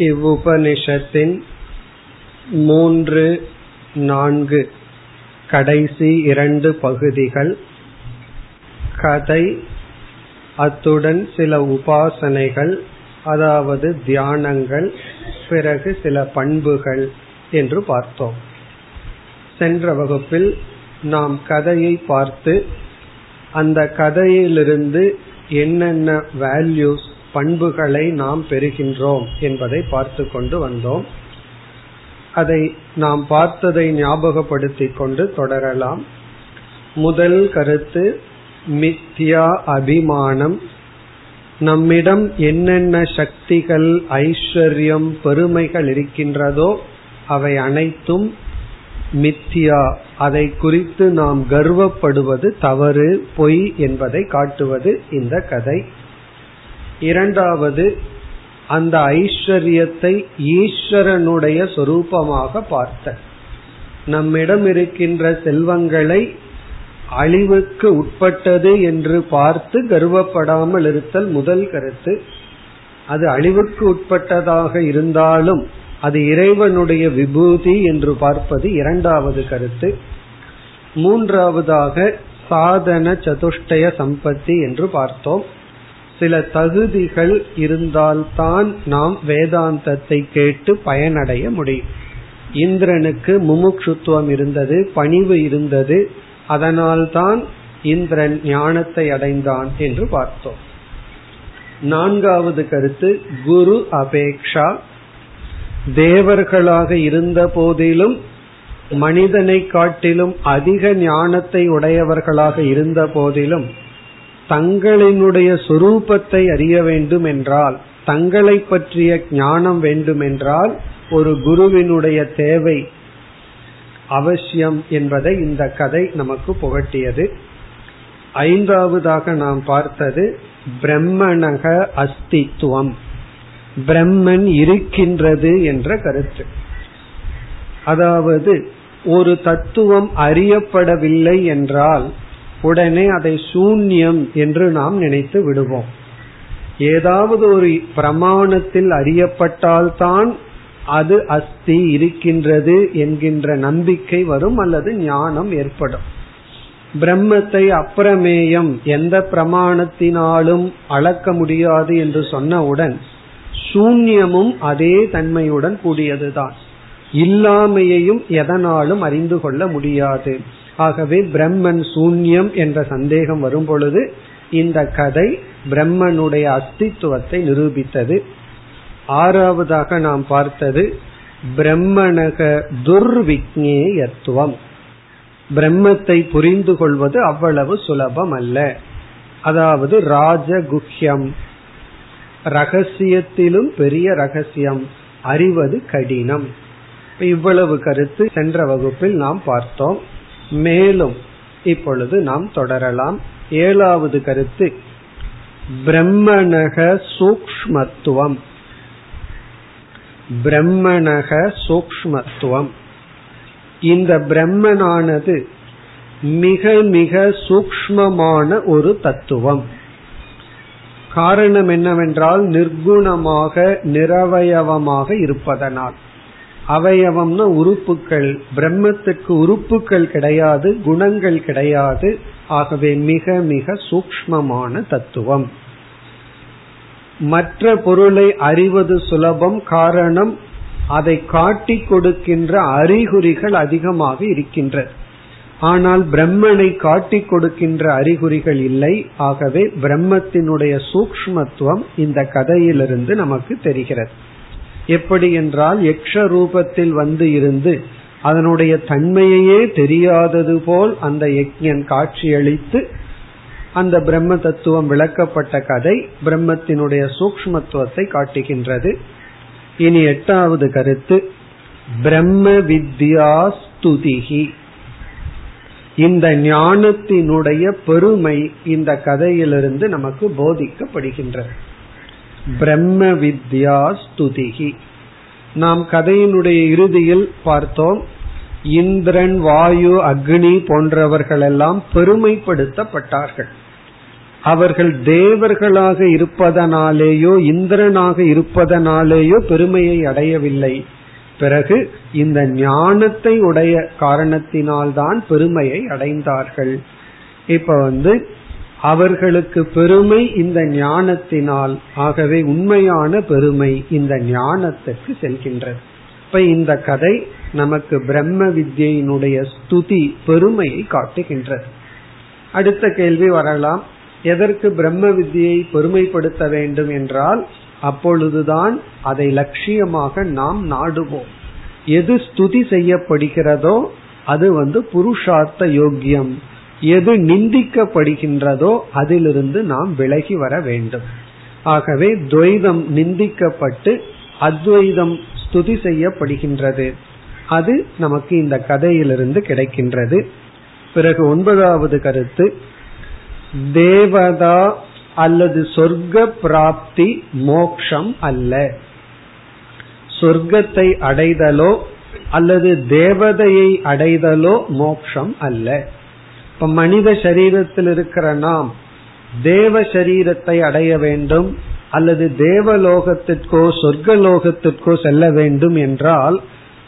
இவ்வுபனிஷத்தின் மூன்று நான்கு கடைசி இரண்டு பகுதிகள். கதை அத்துடன் சில உபாசனைகள் அதாவது தியானங்கள் பிறகு சில பண்புகள் என்று பார்த்தோம். சென்ற வகுப்பில் நாம் கதையை பார்த்து அந்த கதையிலிருந்து என்னென்ன வேல்யூஸ் பண்புகளை நாம் பெறுகின்றோம் என்பதை பார்த்து கொண்டு வந்தோம். அதை நாம் பார்த்ததை ஞாபகப்படுத்திக் கொண்டு தொடரலாம். முதல் கருத்து மித்யா அபிமானம். நம்மிடம் என்னென்ன சக்திகள் ஐஸ்வர்யம் பெருமைகள் இருக்கின்றதோ அவை அனைத்தும் மித்தியா அதை குறித்து நாம் கர்வப்படுவது தவறு பொய் என்பதை காட்டுவது இந்த கதை. இரண்டாவது அந்த ஐஸ்வர்யத்தை ஈஸ்வரனுடைய சொரூபமாக பார்த்த. நம்மிடம் இருக்கின்ற செல்வங்களை அழிவுக்கு உட்பட்டது என்று பார்த்து கர்வப்படாமல் இருத்தல் முதல் கருத்து. அது அழிவுக்கு உட்பட்டதாக இருந்தாலும் அது இறைவனுடைய விபூதி என்று பார்ப்பது இரண்டாவது கருத்து. மூன்றாவதாக சாதன சதுஷ்டய சம்பத்தி என்று பார்த்தோம். சில தகுதிகள் இருந்தால்தான் நாம் வேதாந்தத்தை கேட்டு பயனடைய முடியும். இந்திரனுக்கு முமுட்சுத்துவம் இருந்தது பணிவு இருந்தது. அதனால்தான் இந்திரன் ஞானத்தை அடைந்தான் என்று பார்த்தோம். நான்காவது கருத்து குரு அபேக்ஷா. தேவர்களாக இருந்த போதிலும் மனிதனை காட்டிலும் அதிக ஞானத்தை உடையவர்களாக இருந்த போதிலும் தங்களினுடைய சொரூபத்தை அறிய வேண்டும் என்றால் தங்களை பற்றிய ஞானம் வேண்டுமென்றால் ஒரு குருவினுடைய தேவை அவசியம் என்பதை இந்த கதை நமக்கு புகட்டியது. ஐந்தாவதாக நாம் பார்த்தது பிரம்மணக அஸ்தித்துவம். பிரம்மன் இருக்கின்றது என்ற கருத்து. அதாவது ஒரு தத்துவம் அறியப்படவில்லை என்றால் உடனே அதை சூன்யம் என்று நாம் நினைத்து விடுவோம். ஏதாவது ஒரு பிரமாணத்தில் அறியப்பட்டால்தான் அது அஸ்தி இருக்கின்றது என்கின்ற நம்பிக்கை வரும் அல்லது ஞானம் ஏற்படும். பிரம்மத்தை அப்பிரமேயம் எந்த பிரமாணத்தினாலும் அளக்க முடியாது என்று சொன்னவுடன் சூன்யமும் அதே தன்மையுடன் கூடியதுதான். இல்லாமையையும் எதனாலும் அறிந்து கொள்ள முடியாது. ஆகவே பிரம்மன் சூன்யம் என்ற சந்தேகம் வரும் பொழுது இந்த கதை பிரம்மனுடைய அஸ்தித்துவத்தை நிரூபித்தது. ஆறாவதாக நாம் பார்த்தது பிரம்மணக துர்விக்னேயத்துவம். பிரம்மத்தை புரிந்து கொள்வது அவ்வளவு சுலபம் அல்ல அதாவது ராஜகுஹ்யம் ரகசியத்திலும் பெரிய ரகசியம் அறிவது கடினம். இவ்வளவு கருத்து சென்ற வகுப்பில் நாம் பார்த்தோம். மேலும் இப்பொழுது நாம் தொடரலாம். ஏழாவது கருத்து பிரம்மணக சூக்மத்துவம் பிரம்மணக சூக்மத்துவம் இந்த பிரம்மனானது மிக மிக சூக்மமான ஒரு தத்துவம். காரணம் என்னவென்றால் நிர்குணமாக நிரவயவமாக இருப்பதனால். அவயவம்னா உறுப்புகள் பிரம்மத்துக்கு உறுப்புகள் கிடையாது குணங்கள் கிடையாது. ஆகவே மிக மிக சூக்மமான தத்துவம். மற்ற பொருளை அறிவது சுலபம் காரணம் அதை காட்டி கொடுக்கின்ற அறிகுறிகள் அதிகமாக இருக்கின்றது ஆனால் பிரம்மனை காட்டி கொடுக்கின்ற அறிகுறிகள் இல்லை. ஆகவே பிரம்மத்தினுடைய சூக்மத்துவம் இந்த கதையிலிருந்து நமக்கு தெரிகிறது. எப்படி என்றால் யக்ஷ ரூபத்தில் வந்து இருந்து அதனுடைய தன்மையையே தெரியாதது போல் அந்த யக்ஞன் காட்சியளித்து அந்த பிரம்ம தத்துவம் விளக்கப்பட்ட கதை பிரம்மத்தினுடைய சூக்மத்துவத்தை காட்டுகின்றது. இனி எட்டாவது கருத்து. பிரம்ம வித்யா ஸ்துதிகி இந்த ஞானத்தினுடைய பெருமை இந்த கதையிலிருந்து நமக்கு போதிக்கப்படுகின்றது. பிரம்ம வித்யா ஸ்துதிகி நாம் கதையினுடைய இறுதியில் பார்த்தோம் இந்திரன் வாயு அக்னி போன்றவர்களெல்லாம் பெருமைப்படுத்தப்பட்டார்கள். அவர்கள் தேவர்களாக இருப்பதனாலேயோ இந்திரனாக இருப்பதனாலேயோ பெருமையை அடையவில்லை. பிறகு இந்த ஞானத்தை உடைய காரணத்தினால்தான் பெருமையை அடைந்தார்கள். இப்ப வந்து அவர்களுக்கு பெருமை இந்த ஞானத்தினால். ஆகவே உண்மையான பெருமை இந்த ஞானத்துக்கு செல்கின்றது. இப்ப இந்த கதை நமக்கு பிரம்ம வித்யினுடைய ஸ்துதி பெருமையை காட்டுகின்றது. அடுத்த கேள்வி வரலாம். எதற்கு பிரம்ம வித்தியை பெருமைப்படுத்த வேண்டும் என்றால் அப்பொழுதுதான் அதை லட்சியமாக நாம் நாடுவோம். எது ஸ்துதி செய்யப்படுகிறதோ அது வந்து புருஷார்த்த யோக்கியம். எது நிந்திக்கப்படுகின்றதோ அதிலிருந்து நாம் விலகி வர வேண்டும். ஆகவே துவைதம் நிந்திக்கப்பட்டு அத்வைதம் ஸ்துதி செய்யப்படுகின்றது. அது நமக்கு இந்த கதையிலிருந்து கிடைக்கின்றது. பிறகு ஒன்பதாவது கருத்து தேவதா அல்லது சொர்க்க பிராப்தி மோக்ஷம் அல்ல. சொர்க்கத்தை அடைதலோ அல்லது தேவதையை அடைதலோ மோக்ஷம் அல்ல. இப்ப மனித சரீரத்தில் இருக்கிற நாம் தேவ சரீரத்தை அடைய வேண்டும் அல்லது தேவலோகத்திற்கோ சொர்க்கலோகத்திற்கோ செல்ல வேண்டும் என்றால்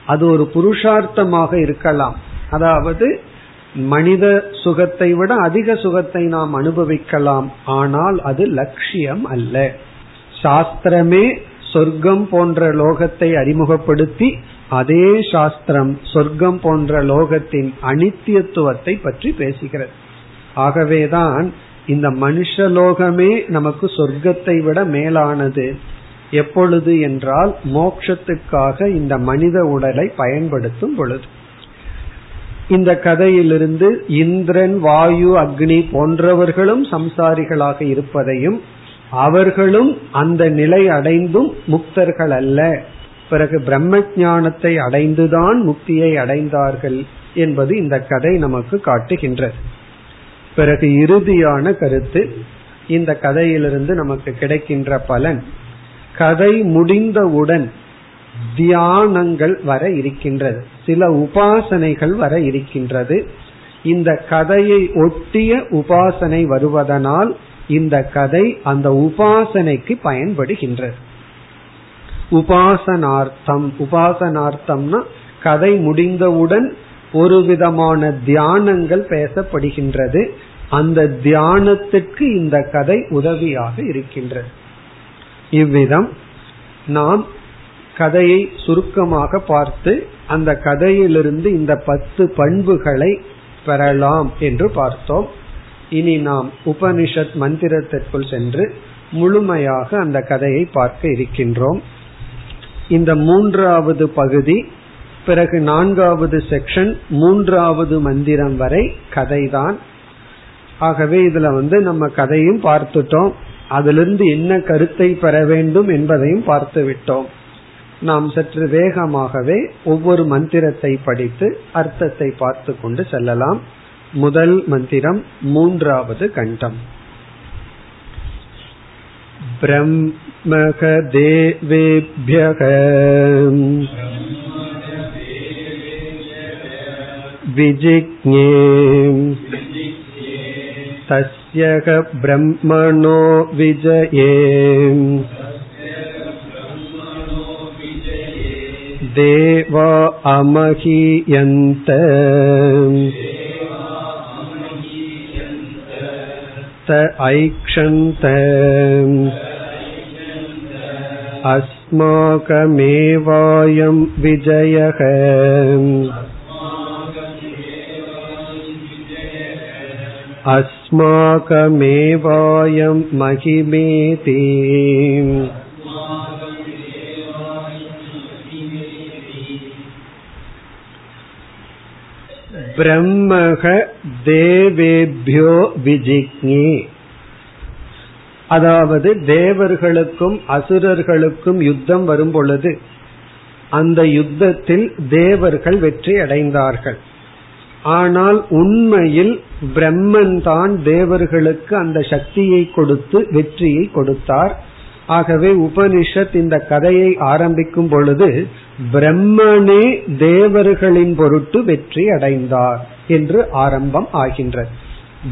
அது ஒரு புருஷார்த்தமாக இருக்கலாம். அதாவது மனித சுகத்தை விட அதிக சுகத்தை நாம் அனுபவிக்கலாம். ஆனால் அது லட்சியம் அல்ல. சாஸ்திரமே சொர்க்கம் போன்ற லோகத்தை அறிமுகப்படுத்தி அதே சாஸ்திரம் சொர்க்கம் போன்ற லோகத்தின் அனித்தியத்துவத்தை பற்றி பேசுகிறது. ஆகவேதான் இந்த மனுஷலோகமே நமக்கு சொர்க்கத்தை விட மேலானது. எப்பொழுது என்றால் மோக்ஷத்துக்காக இந்த மனித உடலை பயன்படுத்தும் பொழுது. இந்த கதையிலிருந்து இந்திரன் வாயு அக்னி போன்றவர்களும் சம்சாரிகளாக இருப்பதையும் அவர்களும் அந்த நிலை அடைந்தும் முக்தர்கள் அல்ல பிறகு பிரம்ம ஞானத்தை அடைந்துதான் முக்தியை அடைந்தார்கள் என்பது இந்த கதை நமக்கு காட்டுகின்றது. பிறகு இறுதியான கருத்து இந்த கதையிலிருந்து நமக்கு கிடைக்கின்ற பலன் கதை முடிந்தவுடன் தியானங்கள் வர இருக்கின்றது சில உபாசனைகள் வர இருக்கின்றது. இந்த கதையை ஒட்டிய உபாசனை வருவதனால் இந்த கதை அந்த உபாசனைக்கு பயன்படுகின்றது. உபாசனார்த்தம். உபாசனார்த்தம்னா கதை முடிந்தவுடன் ஒரு விதமான தியானங்கள் பேசப்படுகின்றது. அந்த தியானத்திற்கு இந்த கதை உதவியாக இருக்கின்றது. இவ்விதம் நாம் கதையை சுருக்கமாக பார்த்து அந்த கதையிலிருந்து இந்த பத்து பண்புகளை பெறலாம் என்று பார்த்தோம். இனி நாம் உபனிஷத் மந்திரத்திற்குள் சென்று முழுமையாக அந்த கதையை பார்க்க இருக்கின்றோம். இந்த மூன்றாவது பகுதி பிறகு நான்காவது செக்ஷன் மூன்றாவது மந்திரம் வரை கதைதான். ஆகவே இதுல வந்து நம்ம கதையும் பார்த்துட்டோம். அதிலிருந்து என்ன கருத்தை பெற வேண்டும் என்பதையும் பார்த்து விட்டோம் நாம் சற்று வேகமாகவே ஒவ்வொரு மந்திரத்தை படித்து அர்த்தத்தை பார்த்து கொண்டு செல்லலாம். முதல் மந்திரம் மூன்றாவது கண்டம். ब्रह्मक देवेभ्यः विजिज्ञे तस्य ब्रह्मणो विजये देवा अमहीयन्त ऐक्षन्त अस्माकमेवायं विजयः अस्माकमेवायं महिमेति ब्रह्मः देवेभ्यो विजिज्ञे அதாவது தேவர்களுக்கும் அசுரர்களுக்கும் யுத்தம் வரும் பொழுது அந்த யுத்தத்தில் தேவர்கள் வெற்றி அடைந்தார்கள். ஆனால் உண்மையில் பிரம்மன் தான் தேவர்களுக்கு அந்த சக்தியை கொடுத்து வெற்றியை கொடுத்தார். ஆகவே உபனிஷத் இந்த கதையை ஆரம்பிக்கும் பொழுது பிரம்மனே தேவர்களின் பொருட்டு வெற்றி அடைந்தார் என்று ஆரம்பம் ஆகின்றது.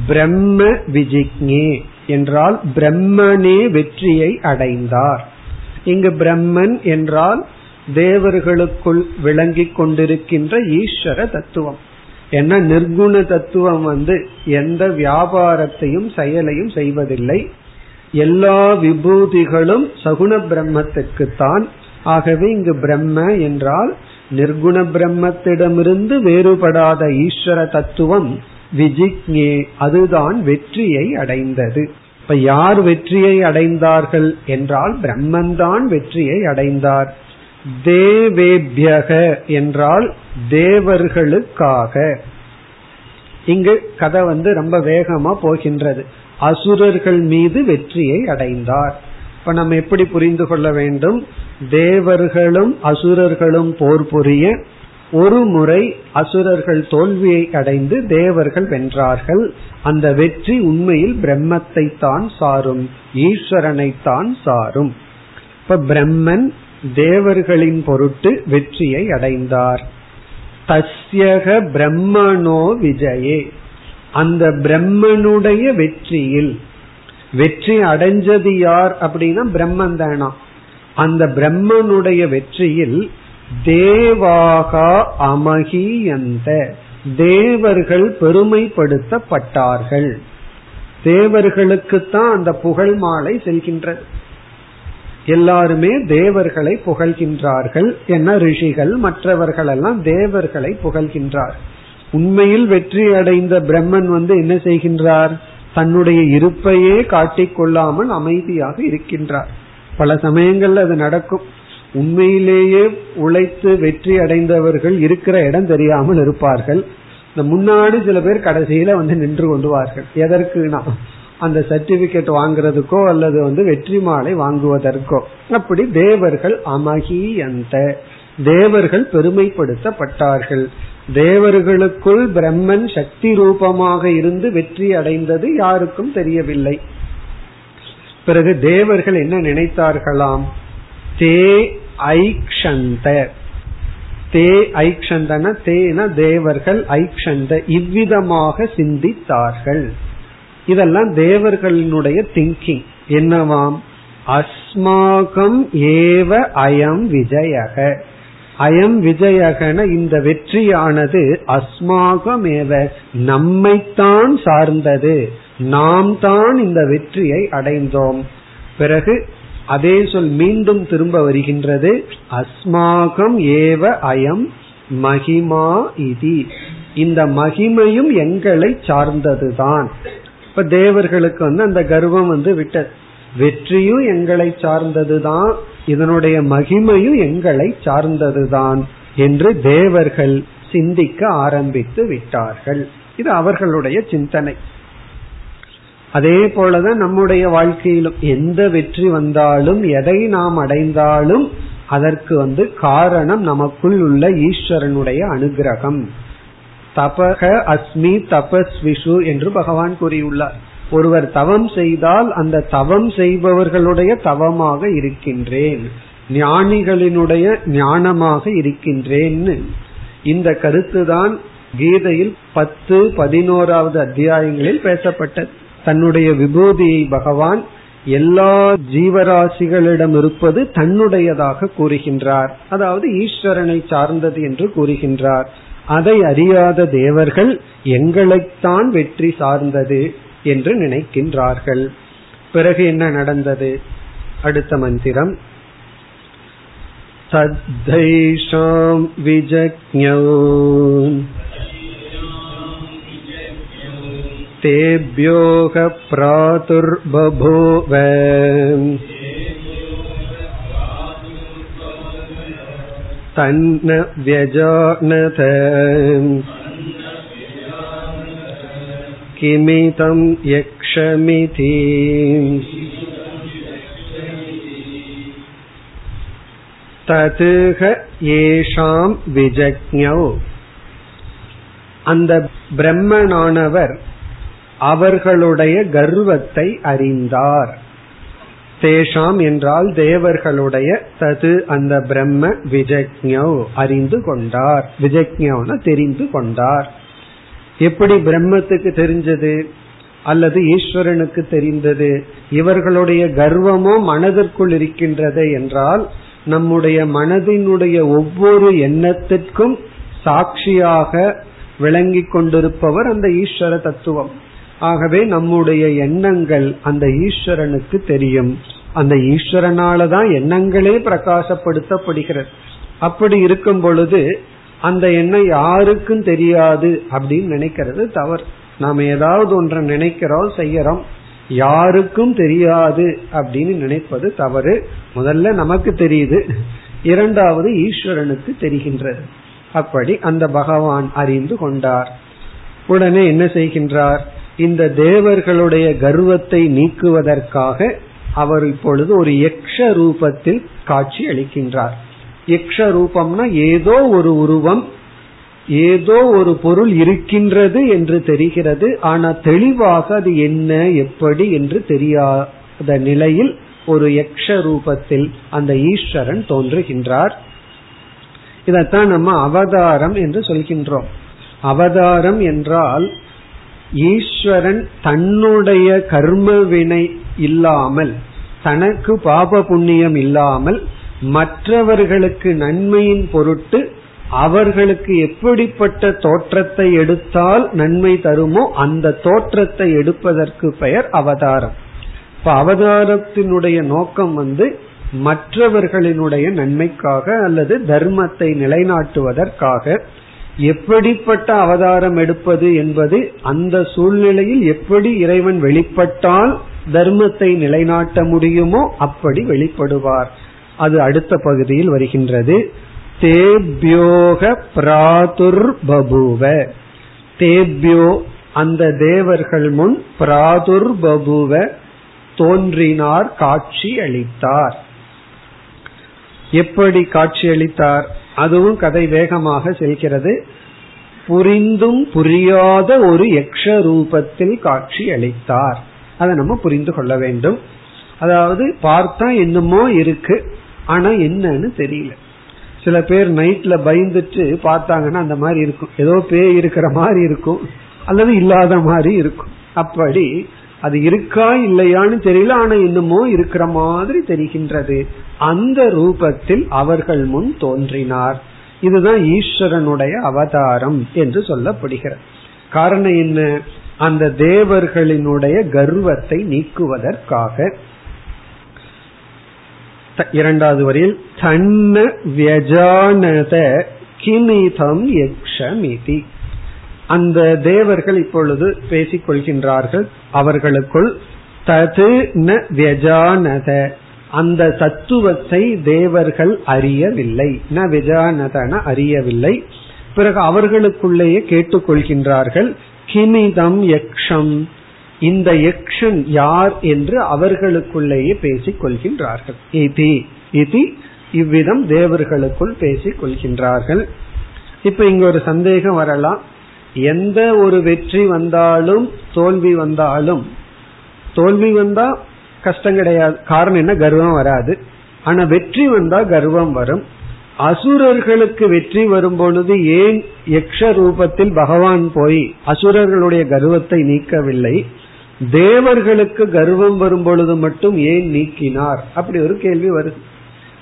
பிரம்ம விஜிக்ஞே. என்றால் பிரம்மனே வெற்றியை அடைந்தார். இங்கு பிரம்மன் என்றால் தேவர்களுக்குள் விளங்கிக் கொண்டிருக்கின்ற ஈஸ்வர தத்துவம். என்ன நிர்குண தத்துவம் வந்து எந்த வியாபாரத்தையும் செயலையும் செய்வதில்லை. எல்லா விபூதிகளும் சகுண பிரம்மத்துக்குத்தான். ஆகவே இங்கு பிரம்ம என்றால் நிர்குண பிரம்மத்திடமிருந்து வேறுபடாத ஈஸ்வர தத்துவம் விஜிக்ஞே அதுதான் வெற்றியை அடைந்தது. இப்ப யார் வெற்றியை அடைந்தார்கள் என்றால் பிரம்மன்தான் வெற்றியை அடைந்தார். தேவேபியக என்றால் தேவர்களுக்காக. இங்கு கதை வந்து ரொம்ப வேகமா போகின்றது. அசுரர்கள் மீது வெற்றியை அடைந்தார். இப்ப நம்ம எப்படி புரிந்து கொள்ள வேண்டும்? தேவர்களும் அசுரர்களும் போர் புரிய ஒரு முறை அசுரர்கள் தோல்வியை அடைந்து தேவர்கள் வென்றார்கள். அந்த வெற்றி உண்மையில் பிரம்மத்தை தான் சாரும் ஈஸ்வரனை தான் சாரும். இப்ப பிரம்மன் தேவர்களின் பொருட்டு வெற்றியை அடைந்தார். தஸ்யக பிரம்மனோ விஜயே. அந்த பிரம்மனுடைய வெற்றியில் வெற்றி அடைஞ்சது யார் அப்படின்னா பிரம்மன் தானா. அந்த பிரம்மனுடைய வெற்றியில் தேவாகா அமகியந்த. தேவர்கள் பெருமைப்படுத்தப்பட்டார்கள். தேவர்களுக்குத்தான் அந்த புகழ் மாலை செல்கின்றது. எல்லாருமே தேவர்களை புகழ்கின்றார்கள் என ரிஷிகள் மற்றவர்கள் எல்லாம் தேவர்களை புகழ்கின்றார். உண்மையில் வெற்றி அடைந்த பிரம்மன் வந்து என்ன செய்கின்றார்? தன்னுடைய இருப்பையே காட்டிக்கொள்ளாமல் அமைதியாக இருக்கின்றார். பல சமயங்கள்ல அது நடக்கும். உண்மையிலேயே உழைத்து வெற்றி அடைந்தவர்கள் இருக்கிற இடம் தெரியாமல் இருப்பார்கள். இந்த முன்னாடி சில பேர் கடைசியில வந்து நின்று கொண்டுவார்கள். எதற்குனா அந்த சர்டிபிகேட் வாங்குறதுக்கோ அல்லது வந்து வெற்றி மாலை வாங்குவதற்கோ. அப்படி தேவர்கள் அமகி அந்த தேவர்கள் பெருமைப்படுத்தப்பட்டார்கள். தேவர்களுக்குள் பிரம்மன் சக்தி ரூபமாக இருந்து வெற்றி அடைந்தது யாருக்கும் தெரியவில்லை. பிறகு தேவர்கள் என்ன நினைத்தார்களாம்? தே ஐக்ஷந்த. தே ஐக்ஷந்தன தேன தேவர்கள் ஐக்ஷந்த. இவ்விதமாக சிந்தித்தார்கள். இதெல்லாம் தேவர்களினுடைய திங்கிங் என்னவாம்? அஸ்மாகம் ஏவ அயம் விஜயக. அயம் விஜயகன இந்த வெற்றியானது அஸ்மாகமேவ. நம்மைத்தான் சார்ந்தது. நாம் தான் இந்த வெற்றியை அடைந்தோம். பிறகு அதே சொல் மீண்டும் திரும்ப வருகின்றது. அஸ்மாகம் ஏவ அயம் மகிமா இதி. இந்த மகிமையும் எங்களை சார்ந்ததுதான். இப்ப தேவர்களுக்கு வந்து அந்த கர்வம் வந்து விட்டது. வெற்றியும் எங்களை சார்ந்ததுதான். இதனுடைய மகிமையும் எங்களை சார்ந்ததுதான் என்று தேவர்கள் சிந்திக்க ஆரம்பித்து விட்டார்கள். இது அவர்களுடைய சிந்தனை. அதே போலதான் நம்முடைய வாழ்க்கையிலும் எந்த வெற்றி வந்தாலும் எதை நாம் அடைந்தாலும் அதற்கு வந்து காரணம் நமக்குள் உள்ள ஈஸ்வரனுடைய அனுகிரகம். தபக அஸ்மி தபஸ்விஷு என்று பகவான் கூறியுள்ளார். ஒருவர் தவம் செய்தால் அந்த தவம் செய்பவர்களுடைய தவமாக இருக்கின்றேன். ஞானிகளினுடைய ஞானமாக இருக்கின்றேன்னு. இந்த கருத்துதான் கீதையில் பத்து பதினோராவது அத்தியாயங்களில் பேசப்பட்டது. தன்னுடைய விபூதியை பகவான் எல்லா ஜீவராசிகளிடம் இருப்பது தன்னுடையதாக கூறுகின்றார். அதாவது ஈஸ்வரனை சார்ந்தது என்று கூறுகின்றார். அதை அறியாத தேவர்கள் எங்களைத்தான் வெற்றி சார்ந்தது என்று நினைக்கின்றார்கள். பிறகு என்ன நடந்தது? அடுத்த மந்திரம். தத்தைஷாம் விஜக்ஞோ तेभ्योः प्रातुर्बभूव तन्न व्यजानत किमितं यक्षमिति ததுக ஏஷாம் விஜக்ஞோ அந்த பிரம்மனானவர் அவர்களுடைய கர்வத்தை அறிந்தார். தேஷாம் என்றால் தேவர்களுடைய தது அந்த பிரம்ம விஜக்ஞோ அறிந்து கொண்டார். விஜக்ஞோன தெரிந்து கொண்டார். எப்படி பிரம்மத்துக்கு தெரிஞ்சது? அல்லது ஈஸ்வரனுக்கு தெரிந்தது? இவர்களுடைய கர்வமோ மனதிற்குள் இருக்கின்றது என்றால் நம்முடைய மனதினுடைய ஒவ்வொரு எண்ணத்திற்கும் சாட்சியாக விளங்கி கொண்டிருப்பவர் அந்த ஈஸ்வர தத்துவம். ஆகவே நம்முடைய எண்ணங்கள் அந்த ஈஸ்வரனுக்கு தெரியும். அந்த ஈஸ்வரனால தான் எண்ணங்களே பிரகாசப்படுத்தப்படுகிறது. அப்படி இருக்கும் பொழுது அந்த எண்ணம் யாருக்கும் தெரியாது அப்படின்னு நினைக்கிறது தவறு. நாம் ஏதாவது ஒன்றை நினைக்கிறோம் செய்யறோம். யாருக்கும் தெரியாது அப்படின்னு நினைப்பது தவறு. முதல்ல நமக்கு தெரியுது. இரண்டாவது ஈஸ்வரனுக்கு தெரிகின்றது. அப்படி அந்த பகவான் அறிந்து கொண்டார். உடனே என்ன செய்கின்றார்? இந்த தேவர்களுடைய கர்வத்தை நீக்குவதற்காக அவர் இப்பொழுது ஒரு யக்ஷ ரூபத்தில் காட்சி அளிக்கின்றார். யக்ஷ ரூபம்னா ஏதோ ஒரு உருவம் ஏதோ ஒரு பொருள் இருக்கின்றது என்று தெரிகிறது. ஆனால் தெளிவாக அது என்ன எப்படி என்று தெரியாத நிலையில் ஒரு யக்ஷ ரூபத்தில் அந்த ஈஸ்வரன் தோன்றுகின்றார். இதைத்தான் நம்ம அவதாரம் என்று சொல்கின்றோம். அவதாரம் என்றால் ஈஸ்வரன் தன்னுடைய கர்ம வினை இல்லாமல் தனக்கு பாப புண்ணியம் இல்லாமல் மற்றவர்களுக்கு நன்மையின் பொருட்டு அவர்களுக்கு எப்படிப்பட்ட தோற்றத்தை எடுத்தால் நன்மை தருமோ அந்த தோற்றத்தை எடுப்பதற்கு பெயர் அவதாரம். இப்ப அவதாரத்தினுடைய நோக்கம் வந்து மற்றவர்களினுடைய நன்மைக்காக அல்லது தர்மத்தை நிலைநாட்டுவதற்காக எப்படிப்பட்ட அவதாரம் எடுப்பது என்பது அந்த சூழ்நிலையில் எப்படி இறைவன் வெளிப்பட்டால் தர்மத்தை நிலைநாட்ட முடியுமோ அப்படி வெளிப்படுவார். அது அடுத்த பகுதியில் வருகின்றது. தேபியோக பிராதுர் பபுவ தேபியோ அந்த தேவர்கள் முன் பிராதுர் பபுவ தோன்றினார் காட்சி அளித்தார். எப்படி காட்சி அளித்தார்? அதுவும் கதை வேகமாக செல்கிறது. புரிந்தும் புரியாத ஒரு யக்ஷ ரூபத்தில் காட்சி அளித்தார். அதை நம்ம புரிந்து கொள்ள வேண்டும். அதாவது பார்த்தா என்னமோ இருக்கு ஆனா என்னன்னு தெரியல. சில பேர் நைட்ல பயந்துட்டு பார்த்தாங்கன்னா அந்த மாதிரி இருக்கும். ஏதோ பேய் இருக்கிற மாதிரி இருக்கும். அல்லது இல்லாத மாதிரி இருக்கும். அப்படி அது இருக்கா இல்லையான்னு தெரியல ஆனா என்னமோ இருக்கிற மாதிரி தெரிகின்றது. அந்த ரூபத்தில் அவர்கள் முன் தோன்றினார். இதுதான் ஈஸ்வரனுடைய அவதாரம் என்று சொல்லப்படுகிறது. காரணம் என்ன? அந்த தேவர்களினுடைய கர்வத்தை நீக்குவதற்காக. இரண்டாவது வரையில் தன்ன வியஜானத கிமிதம் யக்ஷமிதி. அந்த தேவர்கள் இப்பொழுது பேசிக் கொள்கின்றார்கள் அவர்களுக்குள் தது ந வியஜானத. அந்த தத்துவத்தை தேவர்கள் அறியவில்லை. ந விஜானதன அறியவில்லை. பிறகு அவர்களுக்குள்ளேயே கேட்டுக்கொள்கின்றார்கள் கிமிதம் யக்ஷம். இந்த யக்ஷன் யார் என்று அவர்களுக்குள்ளேயே பேசிக் கொள்கின்றார்கள் இதி இதி இவ்விதம் தேவர்களுக்குள் பேசிக் கொள்கின்றார்கள் இப்ப இங்க ஒரு சந்தேகம் வரலாம். எந்த ஒரு வெற்றி வந்தாலும் தோல்வி வந்தாலும் தோல்வி வந்தா கஷ்டம் கிடையாது. காரணம் என்ன? கர்வம் வராது. ஆனா வெற்றி வந்தா கர்வம் வரும். அசுரர்களுக்கு வெற்றி வரும் பொழுது ஏன் யக்ஷ ரூபத்தில் பகவான் போய் அசுரர்களுடைய கர்வத்தை நீக்கவில்லை? தேவர்களுக்கு கர்வம் வரும் பொழுது மட்டும் ஏன் நீக்கினார்? அப்படி ஒரு கேள்வி வருது.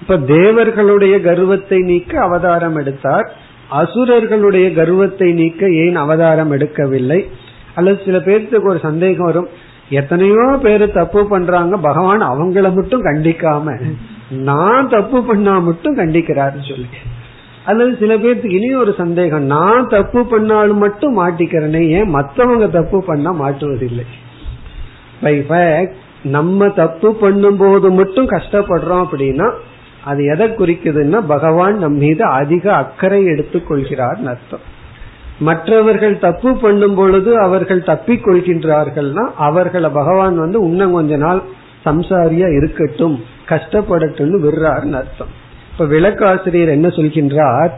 இப்ப தேவர்களுடைய கர்வத்தை நீக்க அவதாரம் எடுத்தார். அசுரர்களுடைய கர்வத்தை நீக்க ஏன் அவதாரம் எடுக்கவில்லை? அல்லது சில பேர்த்துக்கு ஒரு சந்தேகம் வரும். எத்தனையோ பேரு தப்பு பண்றாங்க. பகவான் அவங்கள மட்டும் கண்டிக்காம நான் தப்பு பண்ணா மட்டும் கண்டிக்கிறாரு சொல்லி. அல்லது சில பேர்த்துக்கு இனி ஒரு சந்தேகம். நான் தப்பு பண்ணாலும் மட்டும் மாட்டிக்கிறேனே. ஏன் மத்தவங்க தப்பு பண்ணா மாட்டுவதில்லை? பை நம்ம தப்பு பண்ணும் போது மட்டும் கஷ்டப்படுறோம் அப்படின்னா அது எதை குறிக்குதுன்னா பகவான் நம் மீது அதிக அக்கறை எடுத்துக் கொள்கிறார் அர்த்தம். மற்றவர்கள் தப்பு பண்ணும் பொழுது அவர்கள் தப்பிக் கொள்கின்றார்கள்னா அவர்களை பகவான் வந்து இன்னும் கொஞ்ச நாள் சம்சாரியா இருக்கட்டும் கஷ்டப்படட்டும்னு விடுறாருன்னு அர்த்தம். இப்ப விளக்காசிரியர் என்ன சொல்கின்றார்?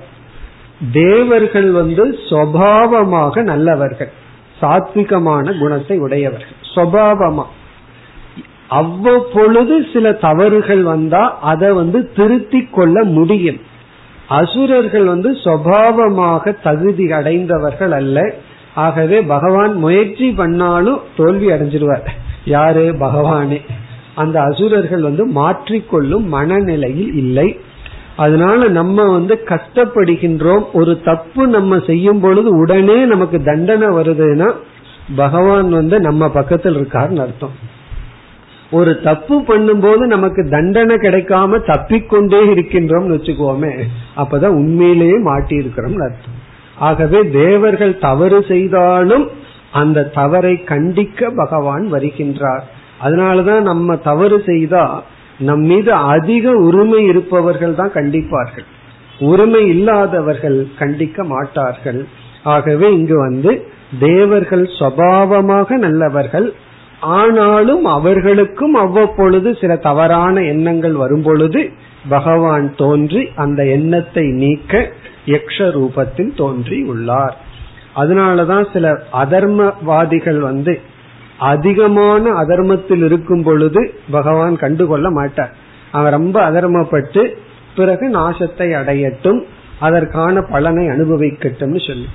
தேவர்கள் வந்து சுவாவமாக நல்லவர்கள் சாத்விகமான குணத்தை உடையவர்கள். சுவாவமா. அவ்வப்பொழுது சில தவறுகள் வந்தா அதை வந்து திருத்தி கொள்ள முடியும். அசுரர்கள் வந்து சுவாவமாக தகுதி அடைந்தவர்கள் அல்ல. ஆகவே பகவான் முயற்சி பண்ணாலும் தோல்வி அடைஞ்சிருவார். யாரு? பகவானே. அந்த அசுரர்கள் வந்து மாற்றிக்கொள்ளும் மனநிலையில் இல்லை. அதனால நம்ம வந்து கஷ்டப்படுகின்றோம். ஒரு தப்பு நம்ம செய்யும் பொழுது உடனே நமக்கு தண்டனை வருதுன்னா பகவான் வந்து நம்ம பக்கத்தில் இருக்காருன்னு அர்த்தம். ஒரு தப்பு பண்ணும்போது நமக்கு தண்டனை கிடைக்காம தப்பிக்கொண்டே இருக்கின்றோம்னு வச்சுக்கோமே. அப்பதான் உண்மையிலேயே மாட்டியிருக்கிறோம் அர்த்தம். ஆகவே தேவர்கள் தவறு செய்தாலும் அந்த தவறை கண்டிக்க பகவான் வருகின்றார். அதனாலதான் நம்ம தவறு செய்தா நம் மீது அதிக உரிமை இருப்பவர்கள் தான் கண்டிப்பார்கள். உரிமை இல்லாதவர்கள் கண்டிக்க மாட்டார்கள். ஆகவே இங்கு வந்து தேவர்கள் சுவாவமாக நல்லவர்கள். ஆனாலும் அவர்களுக்கும் அவ்வப்பொழுது சில தவறான எண்ணங்கள் வரும் பொழுது பகவான் தோன்றி அந்த எண்ணத்தை நீக்க யக்ஷ ரூபத்தில் தோன்றி உள்ளார். அதனாலதான் சில அதர்மவாதிகள் வந்து அதிகமான அதர்மத்தில் இருக்கும் பொழுது பகவான் கண்டுகொள்ள மாட்டார். அவன் ரொம்ப அதர்மப்பட்டு பிறகு நாசத்தை அடையட்டும் அதற்கான பலனை அனுபவிக்கட்டும்னு சொல்லி.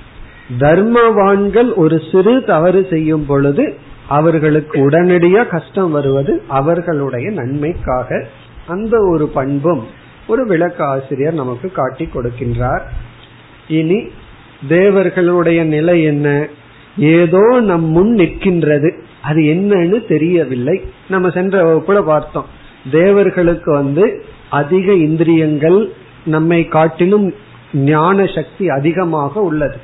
தர்மவான்கள் ஒரு சிறு தவறு செய்யும் பொழுது அவர்களுக்கு உடனடியா கஷ்டம் வருவது அவர்களுடைய நன்மைக்காக அந்த ஒரு பண்பும் ஒரு விளக்காசிரியர் நமக்கு காட்டி கொடுக்கின்றார். இனி தேவர்களுடைய நிலை என்ன? ஏதோ நம் முன் நிற்கின்றது. அது என்னன்னு தெரியவில்லை. நம்ம சென்ற வகுப்புல பார்த்தோம். தேவர்களுக்கு வந்து அதிக இந்திரியங்கள் நம்மை காட்டிலும் ஞான சக்தி அதிகமாக உள்ளது.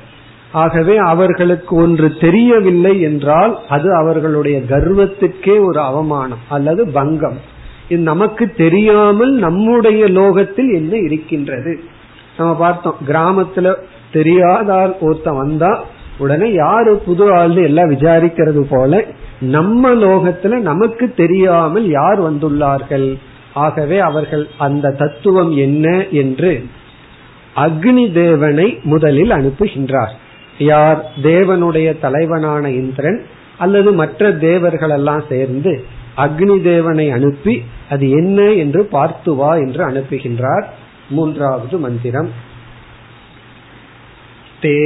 ஆகவே அவர்களுக்கு ஒன்று தெரியவில்லை என்றால் அது அவர்களுடைய கர்வத்திற்கே ஒரு அவமானம் அல்லது பங்கம். நமக்கு தெரியாமல் நம்முடைய லோகத்தில் என்ன இருக்கின்றது? நம்ம பார்த்தோம் கிராமத்துல தெரியாத ஆள் ஒருத்த வந்தா உடனே யாரு புது ஆள் எல்லாம் விசாரிக்கிறது போல நம்ம லோகத்துல நமக்கு தெரியாமல் யார் வந்துள்ளார்கள்? ஆகவே அவர்கள் அந்த தத்துவம் என்ன என்று அக்னி தேவனை முதலில் அனுப்புகின்றார். யார்? தேவனுடைய தலைவனான இந்திரன் அல்லது மற்ற தேவர்களெல்லாம் சேர்ந்து அக்னி தேவனை அனுப்பி அது என்ன என்று பார்த்து வா என்று அனுப்புகின்றார் மூன்றாவது மந்திரம் தே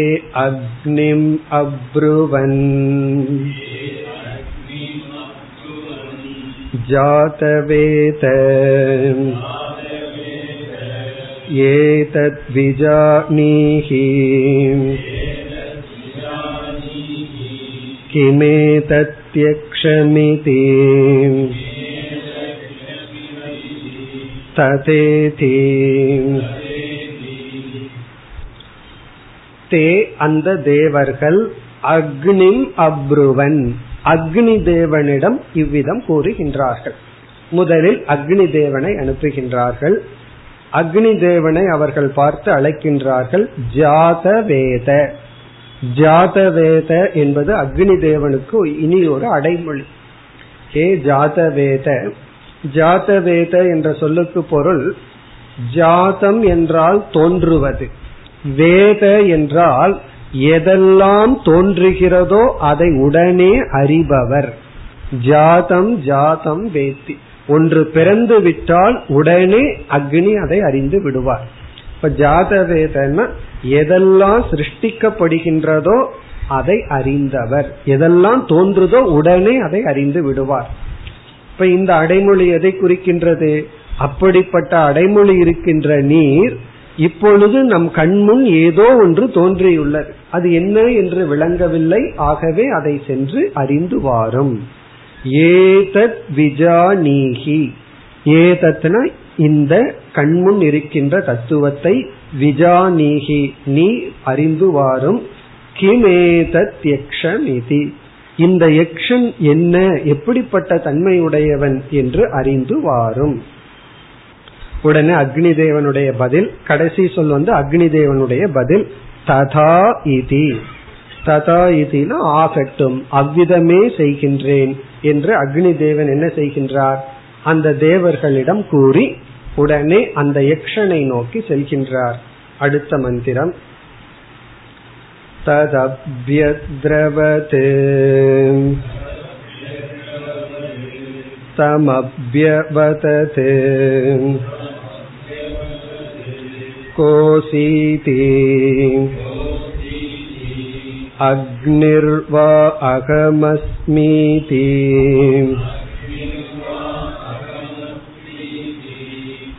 அக்னிம் அப்ருவன் जातवेत एतद्विजानीहि किमेतत्यक्षमिति ததேதி தே அந்த தேவர்கள் அக்னிம் அப்ருவன் அக்னி தேவனிடம் இவ்விதம் கூறுகின்றார்கள் முதலில் அக்னி தேவனை அனுப்புகின்றார்கள் அக்னி தேவனை அவர்கள் பார்த்து அழைக்கின்றார்கள் ஜாத ஜாதவேத என்பது அக்னி தேவனுக்கு இனி ஒரு அடைமொழி. ஹே ஜாதவேத ஜாதவேத என்ற சொல்லுக்கு பொருள் ஜாதம் என்றால் தோன்றுவது. வேத என்றால் எதெல்லாம் தோன்றுகிறதோ அதை உடனே அறிபவர். ஜாதம் ஜாதம் வேத்தி. ஒன்று பிறந்து விட்டால் உடனே அக்னி அதை அறிந்து விடுவார். இப்ப ஜாதவேதன்னா எதெல்லாம் சிருஷ்டிக்கப்படுகின்றதோ அதை அறிந்தவர். எதெல்லாம் தோன்றுதோ உடனே அதை அறிந்து விடுவார். இப்ப இந்த அடைமொழி எதை குறிக்கின்றது? அப்படிப்பட்ட அடைமொழி இருக்கின்ற நீர் இப்பொழுது நம் கண்முன் ஏதோ ஒன்று தோன்றியுள்ளது. அது என்ன என்று விளங்கவில்லை. ஆகவே அதை சென்று அறிந்து வாரும். ஏதத் விஜானீகி. ஏதத்னா இந்த கண்முன் இருக்கின்ற தத்துவத்தை விஜானீகி நீ அறிந்து வாரும் கிமேதத் யக்ஷமிதி இந்த யக்ஷன் என்ன எப்படிப்பட்ட தன்மையுடையவன் என்று அறிந்து வாரும் உடனே அக்னி தேவனுடைய பதில் கடைசி சொல் வந்து அக்னி தேவனுடைய பதில் ததா இதி. ததா இதினா ஆகட்டும் அவ்விதமே செய்கின்றேன் என்று அக்னி தேவன் என்ன செய்கின்றார்? அந்த தேவர்களிடம் கூறி உடனே அந்த யக்ஷனை நோக்கி செல்கின்றார் அடுத்த மந்திரம் ததபியத்ரவத் तमभ्यवतत् कोऽसीति अग्निर्विजानीहि अग्निर्वा अहमस्मीति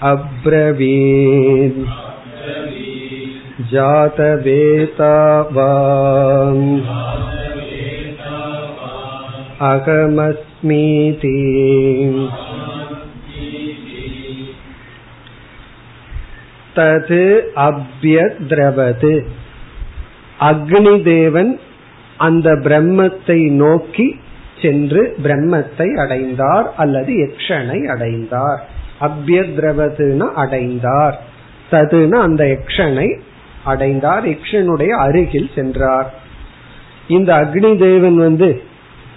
अब्रवीत् जातवेता वा अहमस्मीति தது அபியத்ரவது அக்னி தேவன் அந்த பிரம்மத்தை நோக்கி சென்று பிரம்மத்தை அடைந்தார் அல்லது யக்ஷனை அடைந்தார் அபியத்ரவதுன அடைந்தார். ததுன அந்த யக்ஷனை அடைந்தார். யக்ஷனுடைய அருகில் சென்றார். இந்த அக்னி தேவன் வந்து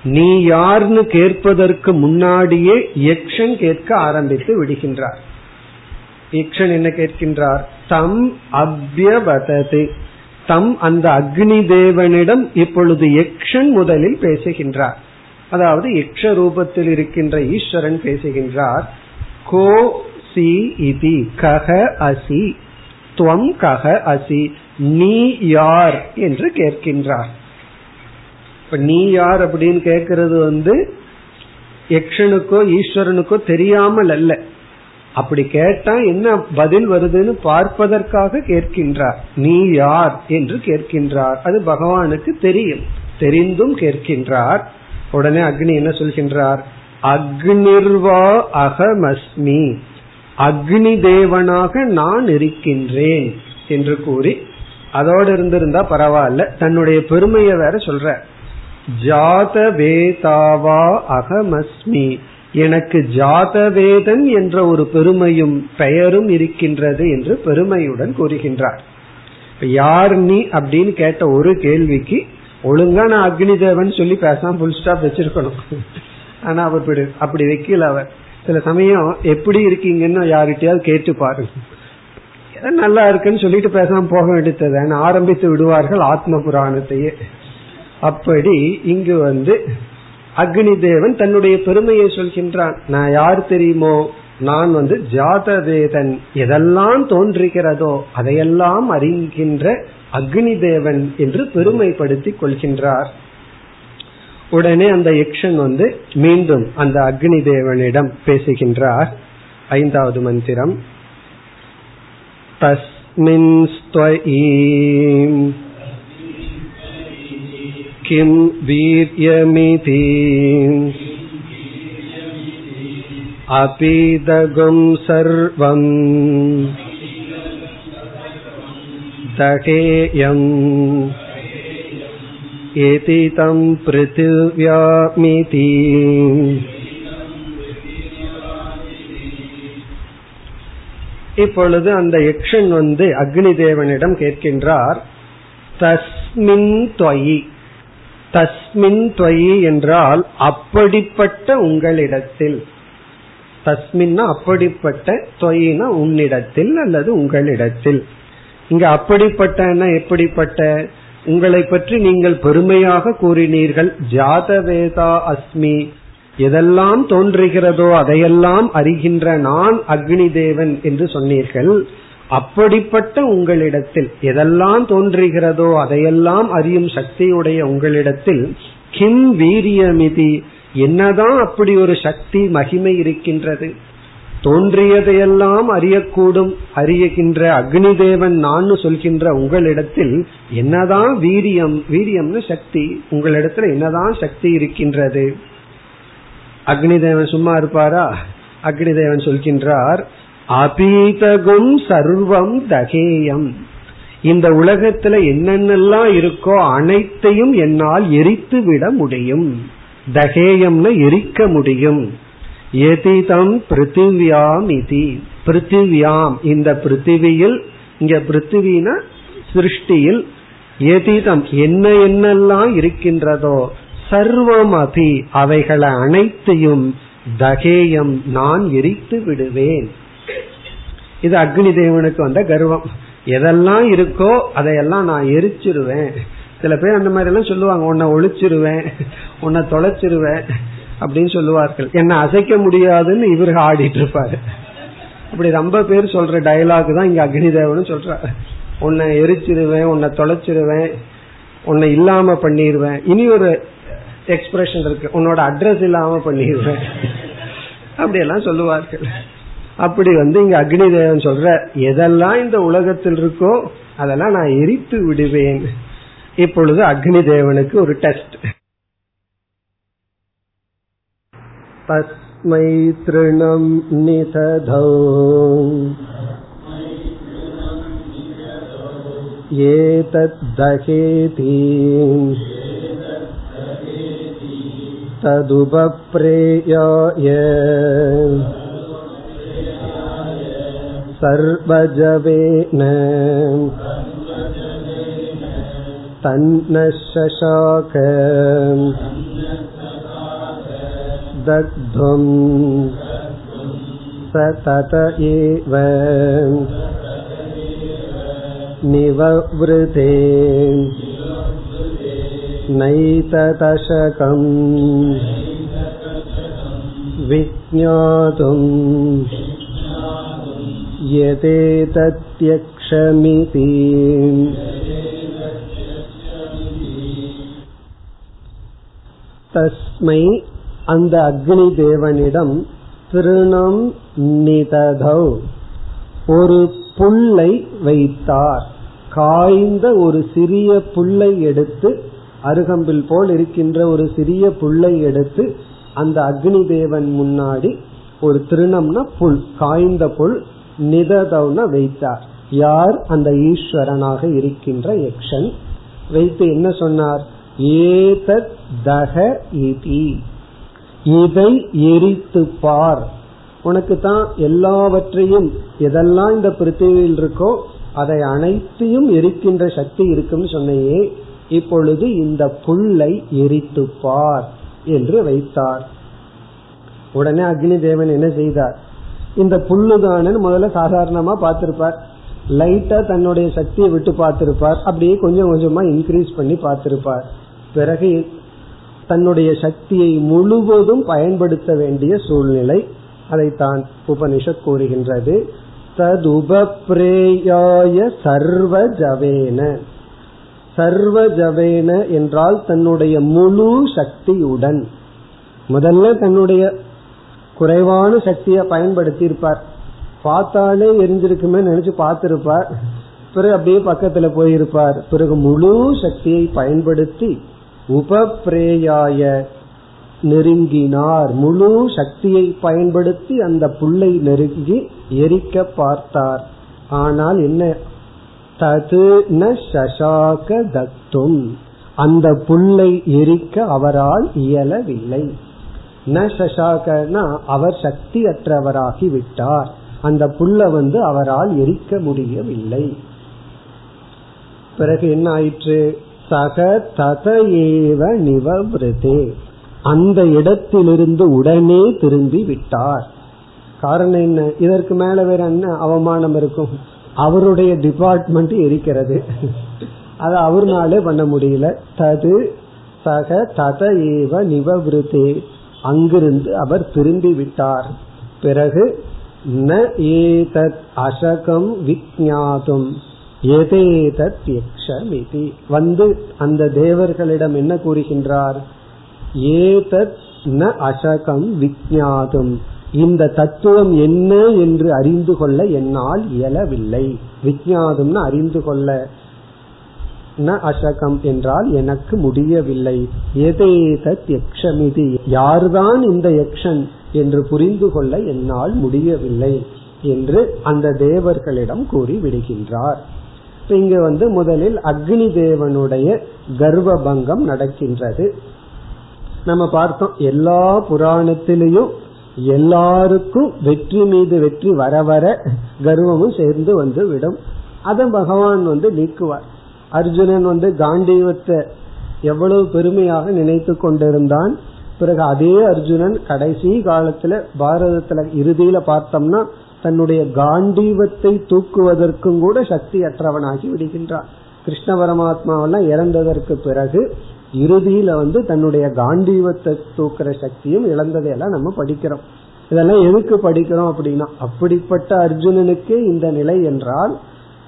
நீ யார்னு கேட்பதற்கு முன்னாடியே யக்ஷன் கேட்க ஆரம்பித்து விடுகின்றார். யக்ஷன் என்ன கேட்கின்றார்? தம் அபியவதது. தம் அந்த அக்னி தேவனிடம் இப்பொழுது யக்ஷன் முதலில் பேசுகின்றார். அதாவது யக்ஷ ரூபத்தில் இருக்கின்ற ஈஸ்வரன் பேசுகின்றார். கோ சி இதி கக அசி. துவம் கக அசி. நீ யார் என்று கேட்கின்றார். இப்ப நீ யார் அப்படின்னு கேட்கறது வந்து யக்ஷனுக்கோ ஈஸ்வரனுக்கோ தெரியாமல் அல்ல. அப்படி கேட்டா என்ன பதில் வருதுன்னு பார்ப்பதற்காக கேட்கின்றார். நீ யார் என்று கேட்கின்றார். அது பகவானுக்கு தெரியும். தெரிந்தும் கேட்கின்றார். உடனே அக்னி என்ன சொல்கின்றார்? அக்னிர்வா அகமஸ்மி. அக்னி தேவனாக நான் இருக்கின்றேன் என்று கூறி அதோடு இருந்திருந்தா பரவாயில்ல தன்னுடைய பெருமையை வேற சொல்ற. ஜாத வேதாவா அகமஸ்மி. எனக்கு ஜாதவேதன் என்ற ஒரு பெருமையும் பெயரும் இருக்கின்றது என்று பெருமையுடன் கூறுகின்றார். யார் நீ அப்படின்னு கேட்ட ஒரு கேள்விக்கு ஒழுங்கா நான் அக்னி தேவன் சொல்லி பேசாம புல் ஸ்டாப் வச்சிருக்கணும். ஆனா அவர் அப்படி வைக்கல அவர். சில சமயம் எப்படி இருக்கீங்கன்னு யார்கிட்டயாவது கேட்டு பாருங்க நல்லா இருக்குன்னு சொல்லிட்டு பேசாம போக வேண்டியது ஆரம்பித்து விடுவார்கள் ஆத்ம புராணத்தையே. அப்படி இங்கு வந்து அக்னி தேவன் தன்னுடைய பெருமையை சொல்கின்றான். நான் யார் தெரியுமோ? நான் வந்து ஜாதவேதன். எதெல்லாம் தோன்றுகிறதோ அதையெல்லாம் அறிகின்ற அக்னி தேவன் என்று பெருமைப்படுத்திக் கொள்கின்றார். உடனே அந்த யக்ஷன் வந்து மீண்டும் அந்த அக்னி தேவனிடம் பேசுகின்றார் ஐந்தாவது மந்திரம் தஸ்மின் किं वीर्यमिति अपीदगुं सर्वम् दहेयम् इति तं पृथिव्यामिति இப்பொழுது அந்த யக்ஷன் வந்து அக்னி தேவனிடம் கேட்கின்றார் தஸ்மின் தொயி தஸ்மின் துவயி என்றால் அப்படிப்பட்ட உங்களிடத்தில் தஸ்மின்னா அப்படிப்பட்ட துவயினா உன்னிடத்தில் அல்லது உங்களிடத்தில் இங்க அப்படிப்பட்ட எப்படிப்பட்ட உங்களை பற்றி நீங்கள் பெருமையாக கூறினீர்கள் ஜாதவேதா அஸ்மி எதெல்லாம் தோன்றுகிறதோ அதையெல்லாம் அறிகின்ற நான் அக்னி தேவன் என்று சொன்னீர்கள். அப்படிப்பட்ட உங்களிடத்தில் எதெல்லாம் தோன்றுகிறதோ அதையெல்லாம் அறியும் சக்தியுடைய உங்களிடத்தில் கிம் வீரியமிதி என்னதான் அப்படி ஒரு சக்தி மகிமை இருக்கின்றது? தோன்றியதையெல்லாம் அறியக்கூடும். அறியகின்ற அக்னி தேவன் நான் சொல்கின்ற உங்களிடத்தில் என்னதான் வீரியம் வீரியம்னு சக்தி உங்களிடத்துல என்னதான் சக்தி இருக்கின்றது? அக்னி தேவன் சும்மா இருப்பாரா? அக்னி தேவன் சொல்கின்றார் அபீதகும் சர்வம் தகேயம். இந்த உலகத்துல என்னென்னலாம் இருக்கோ அனைத்தையும் என்னால் எரித்து விட முடியும். தகேயம்னு எரிக்க முடியும். எதிதம் பிருத்திவியாம் இதி. பிருத்திவியாம் இந்த பிருத்திவியில் இங்க பிருத்திவினா சிருஷ்டியில் எதிதம் என்ன என்னெல்லாம் இருக்கின்றதோ சர்வம் அபி அவைகளை அனைத்தையும் தகேயம் நான் எரித்து விடுவேன். இது அக்னி தேவனுக்கு வந்த கர்வம். எதெல்லாம் இருக்கோ அதையெல்லாம் நான் எரிச்சிருவேன். சில பேர் அந்த மாதிரி எல்லாம் சொல்லுவாங்க உன்னை ஒழிச்சிருவேன் உன்னை தொலைச்சிருவேன். அப்படின்னு சொல்லுவார்கள். என்ன அசைக்க முடியாதுன்னு இவர் ஆடிட்டு இருப்பாரு. அப்படி ரொம்ப பேர் சொல்ற டயலாக் தான் இங்க அக்னிதேவன் சொல்றாரு. உன்னை எரிச்சிருவேன் உன்னை தொலைச்சிருவேன் உன்னை இல்லாம பண்ணிடுவேன் இனி ஒரு எக்ஸ்பிரஷன் இருக்கு. உன்னோட அட்ரஸ் இல்லாம பண்ணிடுவேன் அப்படியெல்லாம் சொல்லுவார்கள். அப்படி வந்து இங்க அக்னி தேவன் சொல்ற எதெல்லாம் இந்த உலகத்தில் இருக்கோ அதெல்லாம் நான் எரித்து விடுவேன். இப்பொழுது அக்னி தேவனுக்கு ஒரு டெஸ்ட் तस्मै तृणं निदधौ एतद्दहेति तदुपप्रेयाय सर्वजवेन तन्न शशाक दग्धुं स तत एव निववृते नैततशकम् विज्ञातुं यतेतत्यक्षमिति तस्मै அந்த அக்னி தேவனிடம் திருணம் நிததௌ. ஒரு புல்லை வைத்தார். காய்ந்த ஒரு சிறிய புல்லை எடுத்து அருகம்பில் போல் இருக்கின்ற ஒரு சிறிய புல்லை எடுத்து அந்த அக்னி தேவன் முன்னாடி ஒரு திருணம்னா புல் காய்ந்த புல் நிததவுன வைத்தார். யார்? அந்த ஈஸ்வரனாக இருக்கின்ற யக்ஷன். வைத்து என்ன சொன்னார்? ஏதத் தக இதி. இதை எரித்து பார் உனக்கு தான் எல்லாவற்றையும் எதெல்லாம் இந்த பிருத்திவியில் இருக்கோ அதை அனைத்தையும் எரிக்கின்ற சக்தி இருக்குன்னு சொன்னையே இப்பொழுது இந்த புல்லை எரித்து பார் என்று வைத்தார். உடனே அக்னி தேவன் என்ன செய்தார்? இந்த புல்லுதானு முதல்ல சாதாரணமா பார்த்திருப்பார். லைட்டா தன்னுடைய சக்தியை விட்டு பார்த்திருப்பார். அப்படியே கொஞ்சம் கொஞ்சமா இன்க்ரீஸ் பண்ணி பார்த்திருப்பார். பிறகு தன்னுடைய சக்தியை முழுவதும் பயன்படுத்த வேண்டிய சூழ்நிலை அதைத்தான் உபனிஷத் கூறுகின்றது. ததுபப்ரேயாய சர்வ ஜவேன சர்வ ஜவேன என்றால் தன்னுடைய முழு சக்தியுடன். முதல்ல தன்னுடைய குறைவான சக்தியை பயன்படுத்தி இருப்பார் பார்த்தாலே எரிஞ்சிருக்குமே நினைச்சு பார்த்திருப்பார். பிறகு அப்படியே பக்கத்துல போயிருப்பார். பிறகு முழு சக்தியை பயன்படுத்தி உபப்ரேயாய நெருங்கினார். முழு சக்தியை பயன்படுத்தி அந்த புல்லை நெருங்கி எரிக்க பார்த்தார். ஆனால் என்ன? தது ந சசாக தத்தும். அந்த புல்லை எரிக்க அவரால் இயலவில்லை. ந சசாகனா அவர் சக்தி அற்றவராகி விட்டார் அந்த புல்ல வந்து அவரால் எரிக்க முடியவில்லை. பிறகு என்ன ஆயிற்று? சக தத ஏவ நிவவிருதே அந்த இடத்திலிருந்து உடனே திரும்பி விட்டார். காரணம் என்ன? இதற்கு மேல வேற என்ன அவமானம் இருக்கும்? அவருடைய டிபார்ட்மெண்ட் இருக்கிறது. அது அவர்னாலே பண்ண முடியல. தது சக தத ஏவ நிவவிருத்தே அங்கிருந்து அவர் திரும்பி விட்டார். பிறகு ந ஏதத் அசகம் விஜாதும் எதேதத் யக்ஷமிதி. வந்து அந்த தேவர்களிடம் என்ன கூறுகின்றார்? ஏதத் ந அசகம் விஜாதும் இந்த தத்துவம் என்ன என்று அறிந்து கொள்ள என்னால் இயலவில்லை. விஜாதும்னு அறிந்து கொள்ள. ந அசகம் என்றால் எனக்கு முடியவில்லை. எதேதத் யக்ஷமிதி. யார்தான் இந்த யக்ஷன் என்று புரிந்து கொள்ள என்னால் முடியவில்லை என்று அந்த தேவர்களிடம் கூறி விடுகின்றார் இங்க வந்து முதலில் அக்னி தேவனுடைய கர்வ பங்கம் நடக்கின்றது. நம்ம பார்த்தோம் எல்லா புராணத்திலையும் எல்லாருக்கும் வெற்றி மீது வெற்றி வர வர கர்வமும் சேர்ந்து வந்து விடும். அதை பகவான் வந்து நீக்குவார். அர்ஜுனன் வந்து காண்டீவத்தை எவ்வளவு பெருமையாக நினைத்து கொண்டிருந்தான். பிறகு அதே அர்ஜுனன் கடைசி காலத்துல பாரதத்துல இறுதியில பார்த்தோம்னா தன்னுடைய காண்டீவத்தை தூக்குவதற்கும் கூட சக்தி அற்றவனாகி விடுகின்றான். கிருஷ்ண பரமாத்மாவெல்லாம் இறந்ததற்கு பிறகு இறுதியில வந்து தன்னுடைய காண்டீவத்தை தூக்குற சக்தியும் இழந்ததையெல்லாம் நம்ம படிக்கிறோம். இதெல்லாம் எதுக்கு படிக்கிறோம் அப்படின்னா அப்படிப்பட்ட அர்ஜுனனுக்கே இந்த நிலை என்றால்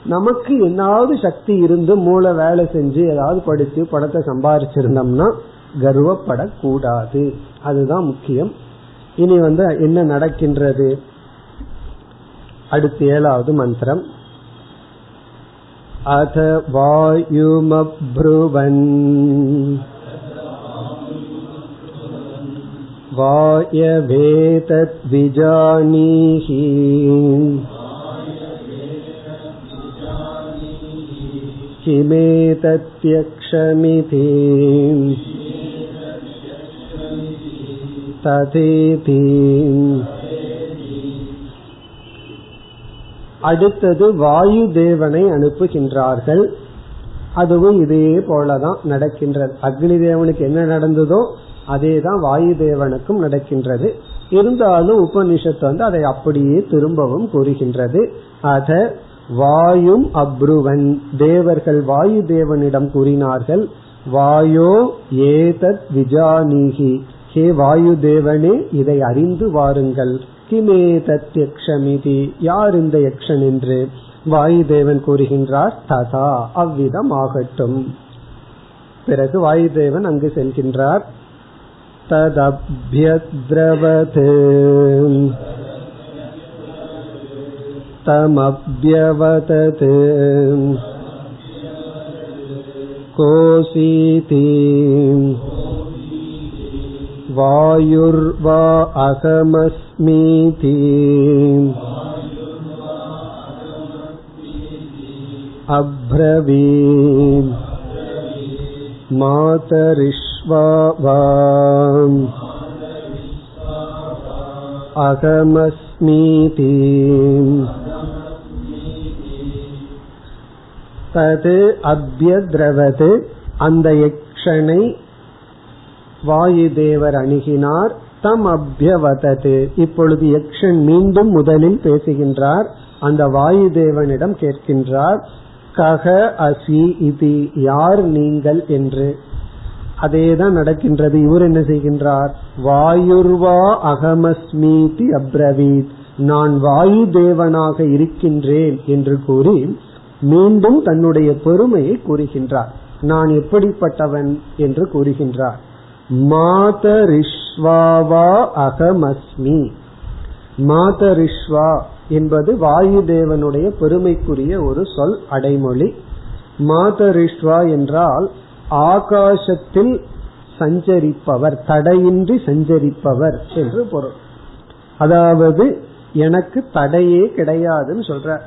நமக்கு என்னாவது சக்தி இருந்து மூளை வேலை செஞ்சு ஏதாவது படித்து பணத்தை சம்பாதிச்சிருந்தோம்னா கர்வப்படக்கூடாது. அதுதான் முக்கியம். இனி வந்து என்ன நடக்கின்றது? அடுத்த ஏழாவது மந்திரம் अथ वायुमब्रुवन् वायवेतद्विजानीहि किमेतत्यक्षमिति तथेति அடுத்தது வாயு தேவனை அனுப்புகின்றார்கள். அதுவும் இதே போலதான் நடக்கின்றது. அக்னி தேவனுக்கு என்ன நடந்ததோ அதே தான் வாயு தேவனுக்கும் நடக்கின்றது. இருந்தாலும் உபனிஷத்து வந்து அதை அப்படியே திரும்பவும் கூறுகின்றது. அத வாயும் அப்ருவன். தேவர்கள் வாயு தேவனிடம் கூறினார்கள் வாயோ ஏதத் விஜானீகி. ஹே வாயு தேவனே இதை அறிந்து வாருங்கள். கிமே யார் இந்த யக்ஷன் என்று வாயுதேவன் கூறுகின்றார் ததா அவ்விதம் ஆகட்டும் பிறகு வாயுதேவன் அங்கு செல்கின்றார். ததபியத்ரவது. தமப்யவதது. கோசீதி. வாயுர்வா அகமஸ். மீதி அப்ரவீம் மாதரிஷ்வா அகமஸ்மீதி தது அபியத்ரவது அந்த எக்ஷனை வாயுதேவர் அணுகினார். தம் அபியவதது இப்பொழுது யக்ஷன் மீண்டும் முதலில் பேசுகின்றார். அந்த வாயு தேவனிடம் கேட்கின்றார். கக அசி இது யார் நீங்கள் என்று. அதேதான் நடக்கின்றது. இவர் என்ன செய்கின்றார்? வாயுர்வா அகமஸ்மீதி அப்ரவீத். நான் வாயு தேவனாக இருக்கின்றேன் என்று கூறி மீண்டும் தன்னுடைய பெருமையை கூறுகின்றார். நான் எப்படிப்பட்டவன் என்று கூறுகின்றார். ஸ்வாவா அகமஸ்மி. மாதரிஷ்வா என்பது வாயு தேவனுடைய பெருமைக்குரிய ஒரு சொல் அடைமொழி. மாதரிஷ்வா என்றால் ஆகாசத்தில் சஞ்சரிப்பவர் தடையின்றி சஞ்சரிப்பவர் என்று பொருள். அதாவது எனக்கு தடையே கிடையாதுன்னு சொல்ற.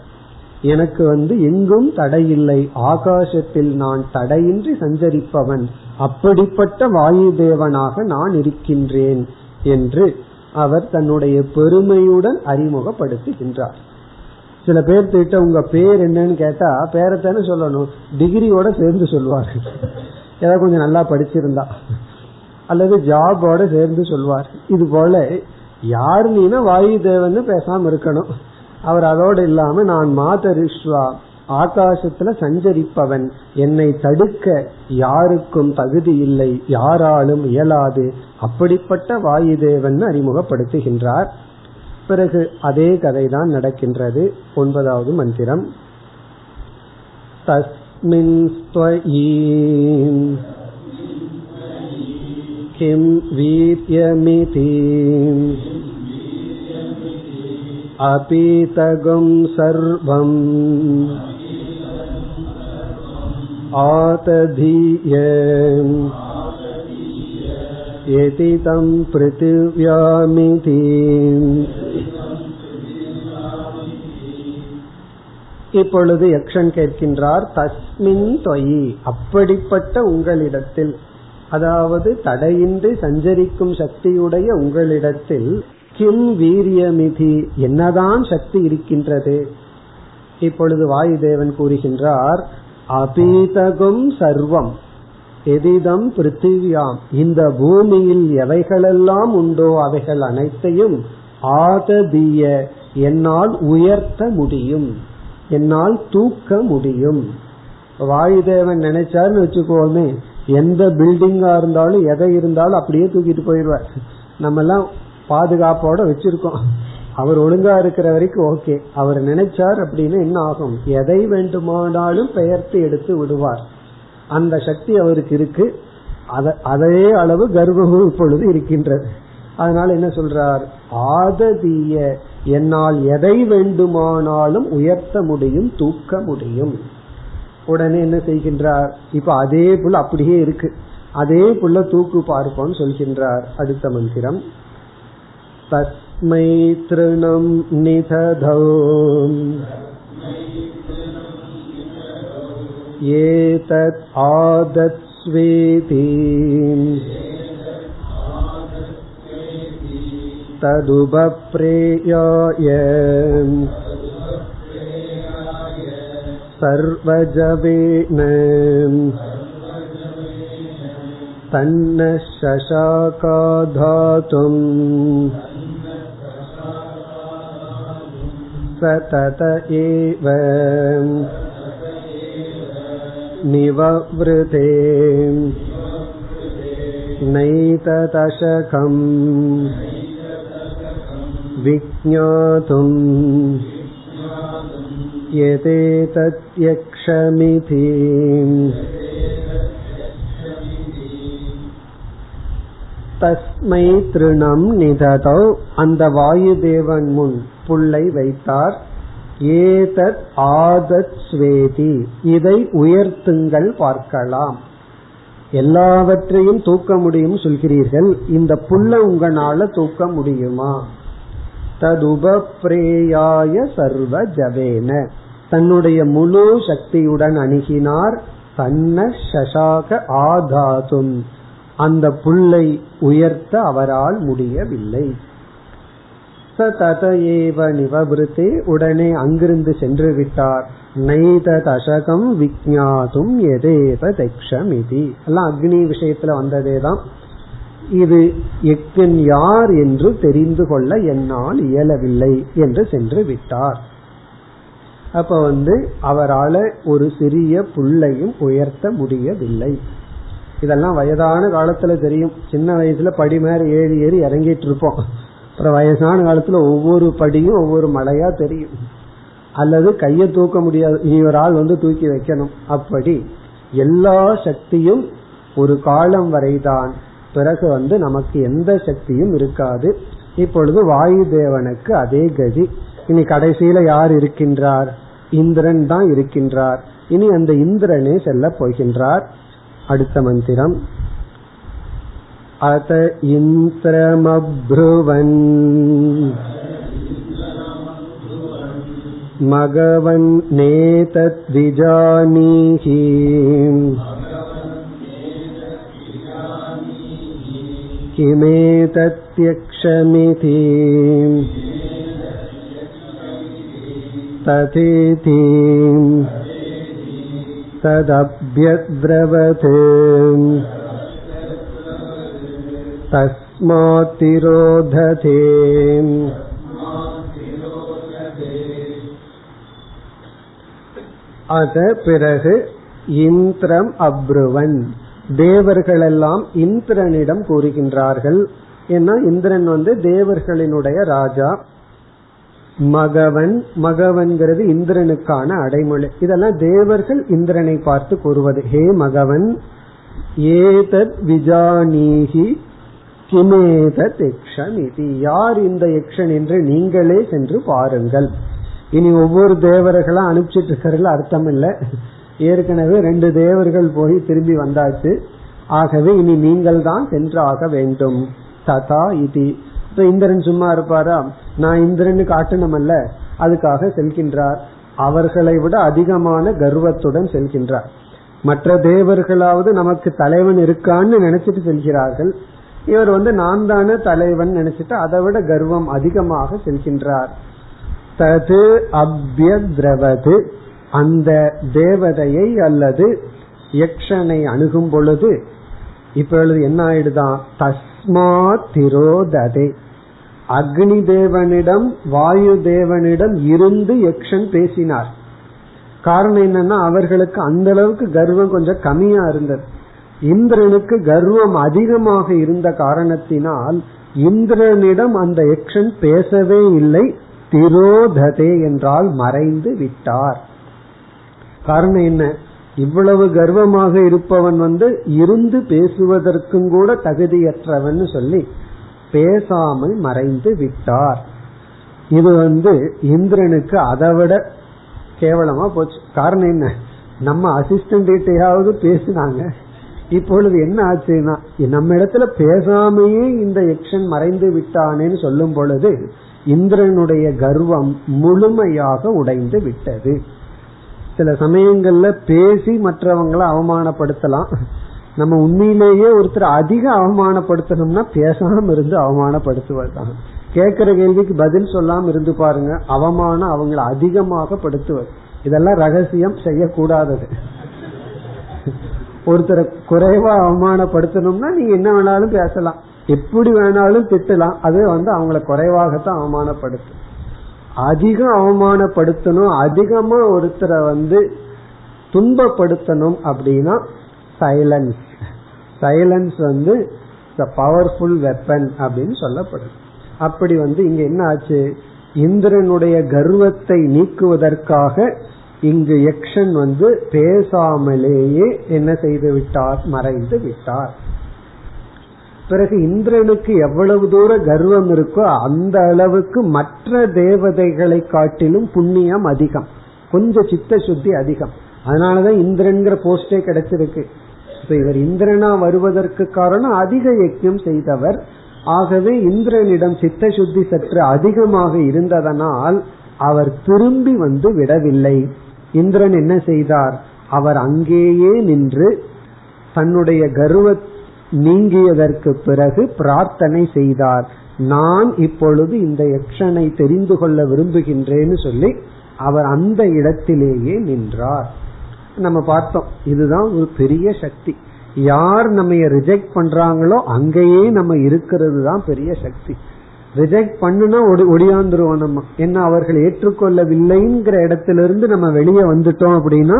எனக்கு வந்து எங்கும் தடையில்லை. ஆகாசத்தில் நான் தடையின்றி சஞ்சரிப்பவன். அப்படிப்பட்ட வாயு தேவனாக நான் இருக்கின்றேன் என்று அவர் தன்னுடைய பெருமையுடன் அறிமுகப்படுத்துகின்றார். சில பேர் திட்ட உங்க பேர் என்னன்னு கேட்டா பேரத்தானே சொல்லணும். டிகிரியோட சேர்ந்து சொல்வார்கள் ஏதாவது கொஞ்சம் நல்லா படிச்சிருந்தா. அல்லது ஜாபோட சேர்ந்து சொல்வார். இது போல யார் நீனா வாயு தேவன் பேசாம இருக்கணும். அவர் அதோடு இல்லாம நான் மாதரிஷ்வா ஆகாசத்துல சஞ்சரிப்பவன். என்னை தடுக்க யாருக்கும் தகுதி இல்லை யாராலும் இயலாது. அப்படிப்பட்ட வாயுதேவன் அறிமுகப்படுத்துகின்றார். பிறகு அதே கதைதான் நடக்கின்றது. ஒன்பதாவது மந்திரம். தஸ்மின் கிம் வீரியமிதி अपीतगं सर्वम् आतधीय यति तं पृथिव्यामिति இப்பொழுது யக்ஷன் கேட்கின்றார் தஸ்மின் தொயி அப்படிப்பட்ட உங்களிடத்தில் அதாவது தடையின்றி சஞ்சரிக்கும் சக்தியுடைய உங்களிடத்தில் கிம் வீரியமிதி என்னதான் சக்தி இருக்கின்றது? இப்பொழுது வாயுதேவன் கூறுகின்றார் அபீதகும் சர்வம் எதிதம் பிருத்திவியாம் இந்த பூமியில் எவைகளெல்லாம் உண்டோ அவைகள் அனைத்தையும் ஆததிய என்னால் உயர்த்த முடியும் என்னால் தூக்க முடியும். வாயுதேவன் நினைச்சாருன்னு வச்சுக்கோமே எந்த பில்டிங்கா இருந்தாலும் எதை இருந்தாலும் அப்படியே தூக்கிட்டு போயிடுவார். நம்ம எல்லாம் பாதுகாப்போட வச்சிருக்கோம். அவர் ஒழுங்கா இருக்கிற வரைக்கும் ஓகே. அவர் நினைச்சார் அப்படின்னு என்ன ஆகும்? எதை வேண்டுமானாலும் பெயர்த்து எடுத்து விடுவார். அந்த சக்தி அவருக்கு இருக்கு. அதே அளவு கர்வமும் இப்பொழுது இருக்கின்றது. அதனால என்ன சொல்றார்? ஆததிய என்னால் எதை வேண்டுமானாலும் உயர்த்த முடியும் தூக்க முடியும். உடனே என்ன செய்கின்றார்? இப்ப அதே புல் அப்படியே இருக்கு. அதே புல்ல தூக்கு பார்ப்போம் சொல்கின்றார் அடுத்த மந்திரம். तस्मै तृणं निदधौ एतत् आदत्स्वेति तदुपप्रेयाय सर्वजवेन तन्न शशाकाधातुम् तत एव निववृते नैतदशकम् विज्ञातुम् यतेतत्यक्षमिति தஸ்மை திருணம் நிததோ அந்த வாயு தேவன் முன் புல்லை வைத்தார். ஏதத் ஆதத் ஸ்வேதி. இதை உயர்த்துங்கள் பார்க்கலாம். எல்லாவற்றையும் தூக்க முடியும் சொல்கிறீர்கள். இந்த புல்ல உங்களால தூக்க முடியுமா? ததுபப்ரேயாய சர்வ ஜவேன தன்னுடைய முழு சக்தியுடன் அணுகினார். தன்ன சசாக ஆதாதும். அந்த புல்லை உயர்த்த அவரால் முடியவில்லை. ச ஏவ நிவபிருத்தே உடனே அங்கிருந்து சென்று விட்டார். நைத தசகம் விஜாதும் எதேவ தக்ஷமிதி. எல்லாம் அக்னி விஷயத்துல வந்ததே தான் இது எக்கன் யார் என்று தெரிந்து கொள்ள என்னால் இயலவில்லை என்று சென்று விட்டார். அப்ப வந்து அவரால் ஒரு சிறிய புள்ளையும் உயர்த்த முடியவில்லை. இதெல்லாம் வயதான காலத்துல தெரியும். சின்ன வயசுல படி மேல ஏறி ஏறி இறங்கிட்டு இருப்போம். அப்புறம் வயசான காலத்துல ஒவ்வொரு படியும் ஒவ்வொரு மலையா தெரியும். அல்லது கையை தூக்க முடியாது. இனி ஒரு ஆள் வந்து தூக்கி வைக்கணும். அப்படி எல்லா சக்தியும் ஒரு காலம் வரைதான். பிறகு வந்து நமக்கு எந்த சக்தியும் இருக்காது. இப்பொழுது வாயு தேவனுக்கு அதே கதி. இனி கடைசியில யார் இருக்கின்றார்? இந்திரன் தான் இருக்கின்றார். இனி அந்த இந்திரனே செல்ல போகின்றார். அடுத்த மந்திரம். अत इन्द्रमब्रुवन् मघवन्नेतद्विजानीहि किमेतत्यक्षमिति तथेति तदभ्यद्रवत् तस्मात्तिरोधते அத பிறகு இந்திரம் அப்ருவன் தேவர்களெல்லாம் இந்திரனிடம் கூறுகின்றார்கள் ஏன்னா இந்திரன் வந்து தேவர்களினுடைய ராஜா மகவன் மகவன்கிறது இந்திரனுக்கான அடைமொழி இதெல்லாம் தேவர்கள் இந்திரனை பார்த்து கூறுவது ஹே மகவன் ஏதத் விஜானீகி கிமேதத் யக்ஷன் இது யார் இந்த யக்ஷன் என்று நீங்களே சென்று பாருங்கள். இனி ஒவ்வொரு தேவர்களா அனுப்பிச்சிட்டு இருக்கிறதுல அர்த்தம் இல்லை. ஏற்கனவே ரெண்டு தேவர்கள் போய் திரும்பி வந்தாச்சு. ஆகவே இனி நீங்கள் தான் சென்றாக வேண்டும். ததா இது. இப்ப இந்திரன் சும்மா இருப்பாரா? நான் இந்திரனு காட்டணும் அல்ல அதுக்காக செல்கின்றார். அவர்களை விட அதிகமான கர்வத்துடன் செல்கின்றார். மற்ற தேவர்களாவது நமக்கு தலைவன் இருக்கான்னு நினைச்சிட்டு செல்கிறார்கள். இவர் வந்து நான் தானே தலைவன் நினைச்சிட்டு அதை விட கர்வம் அதிகமாக செல்கின்றார். தது அபியத்ரவது அந்த தேவதையை அல்லது யக்ஷனை அணுகும் பொழுது இப்பொழுது என்ன ஆயிடுதான் தஸ்மா திரோததே. அக்னி தேவனிடம் வாயு தேவனிடம் இருந்து யக்ஷன் பேசினார். காரணம் என்னன்னா அவர்களுக்கு அந்த அளவுக்கு கர்வம் கொஞ்சம் கம்மியா இருந்தது. இந்திரனுக்கு கர்வம் அதிகமாக இருந்த காரணத்தினால் இந்திரனிடம் அந்த யக்ஷன் பேசவே இல்லை திரோததே என்றால் மறைந்து விட்டார். காரணம் என்ன? இவ்வளவு கர்வமாக இருப்பவன் வந்து இருந்து பேசுவதற்கும் கூட தகுதியற்றவன் சொல்லி பேசாமல் மறைந்து விட்டார். இது வந்து இந்திரனுக்கு அதை விட கேவலமா போச்சு. காரணம் என்ன? நம்ம அசிஸ்டன்ட் கிட்டையாவது பேசினாங்க. இப்பொழுது என்ன ஆச்சுன்னா நம்ம இடத்துல பேசாமையே இந்த எக்ஷன் மறைந்து விட்டானேன்னு சொல்லும் பொழுது இந்திரனுடைய கர்வம் முழுமையாக உடைந்து விட்டது. சில சமயங்கள்ல பேசி மற்றவங்களை அவமானப்படுத்தலாம். நம்ம உண்மையிலேயே ஒருத்தர் அதிக அவமானப்படுத்தணும்னா பேசாம இருந்து அவமானப்படுத்துவதுதான் கேட்கிற கேள்விக்கு பதில் சொல்லாம இருந்து பாருங்க அவமானம் அவங்களை அதிகமாக படுத்துவது. இதெல்லாம் ரகசியம் செய்யக்கூடாதது. ஒருத்தரை குறைவா அவமானப்படுத்தணும்னா நீங்க என்ன வேணாலும் பேசலாம். எப்படி வேணாலும் திட்டலாம். அது வந்து அவங்கள குறைவாகத்தான் அவமானப்படுத்தும். அதிகம் அவமானப்படுத்தணும். அதிகமா ஒருத்தரை வந்து துன்பப்படுத்தணும் அப்படின்னா சைலன்ஸ் சைலன்ஸ் வந்து பவர்ஃபுல் வெப்பன் அப்படின்னு சொல்லப்படுது அப்படி வந்து இங்க என்ன ஆச்சு? இந்திரனுடைய கர்வத்தை நீக்குவதற்காக இங்கு யக்ஷன் வந்து பேசாமலேயே என்ன செய்து விட்டார்? மறைந்து விட்டார். பிறகு இந்திரனுக்கு எவ்வளவு தூர கர்வம் இருக்கோ அந்த அளவுக்கு மற்ற தேவதைகளை காட்டிலும் புண்ணியம் அதிகம். கொஞ்சம் சித்த சுத்தி அதிகம். அதனாலதான் இந்திரன்கிற போஸ்டே கிடைச்சிருக்கு. இப்ப இவர் இந்திரனா வருவதற்கு காரணம் அதிக யஜ்யம் செய்தவர். ஆகவே இந்திரனிடம் சித்த சுத்தி சற்று அதிகமாக இருந்ததனால் அவர் திரும்பி வந்து விடவில்லை. இந்திரன் என்ன செய்தார்? அவர் அங்கேயே நின்று தன்னுடைய கர்வ நீங்கியதற்கு பிறகு பிரார்த்தனை செய்தார். நான் இப்பொழுது இந்த யக்ஷனை தெரிந்து கொள்ள விரும்புகின்றேன்னு சொல்லி அவர் அந்த இடத்திலேயே நின்றார். நம்ம பார்த்தோம். இதுதான் ஒரு பெரிய சக்தி. யார் நம்ம ரிஜெக்ட் பண்றாங்களோ அங்கேயே நம்ம இருக்கிறது தான் பெரிய சக்தி. ரிஜெக்ட் பண்ணுனா ஒடியாந்துருவோம் நம்ம. என்ன அவர்கள் ஏற்றுக்கொள்ளவில்லைங்கிற இடத்திலிருந்து நம்ம வெளியே வந்துட்டோம் அப்படின்னா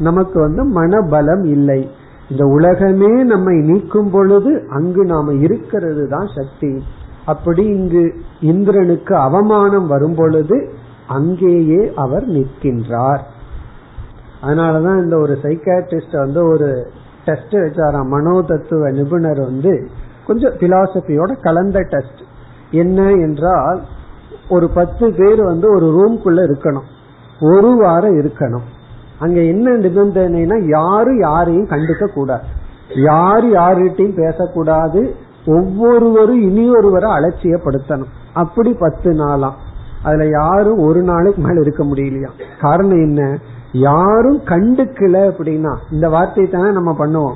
நமக்கு வந்து மனபலம் இல்லை. இந்த உலகமே நம்மை நீக்கும் பொழுது அங்கு நாம இருக்கிறது தான் சக்தி. அப்படி இங்கு இந்திரனுக்கு அவமானம் வரும் பொழுது அங்கேயே அவர் நிற்கின்றார். அதனாலதான் இந்த ஒரு சைக்காட்ரிஸ்ட் வந்து ஒரு டெஸ்ட் வச்சாராம். மனோ தத்துவ நிபுணர் வந்து கொஞ்சம் பிலாசபியோட கலந்த டெஸ்ட் என்ன என்றால் ஒரு பத்து பேர் வந்து ஒரு ரூம்குள்ள இருக்கணும். ஒரு வாரம் இருக்கணும். அங்க என்ன நிபந்தனைனா யாரும் யாரையும் கண்டுக்க கூடாது. யார் யார்கிட்டையும் பேசக்கூடாது. ஒவ்வொருவரும் இனி ஒருவரை அலட்சியப்படுத்தணும். அப்படி பத்து நாளாம் அதுல யாரும் ஒரு நாளைக்கு மேல இருக்க முடியலையா? காரணம் என்ன? யாரும் கண்டுக்கல அப்படின்னா இந்த வார்த்தையை தானே நம்ம பண்ணுவோம்.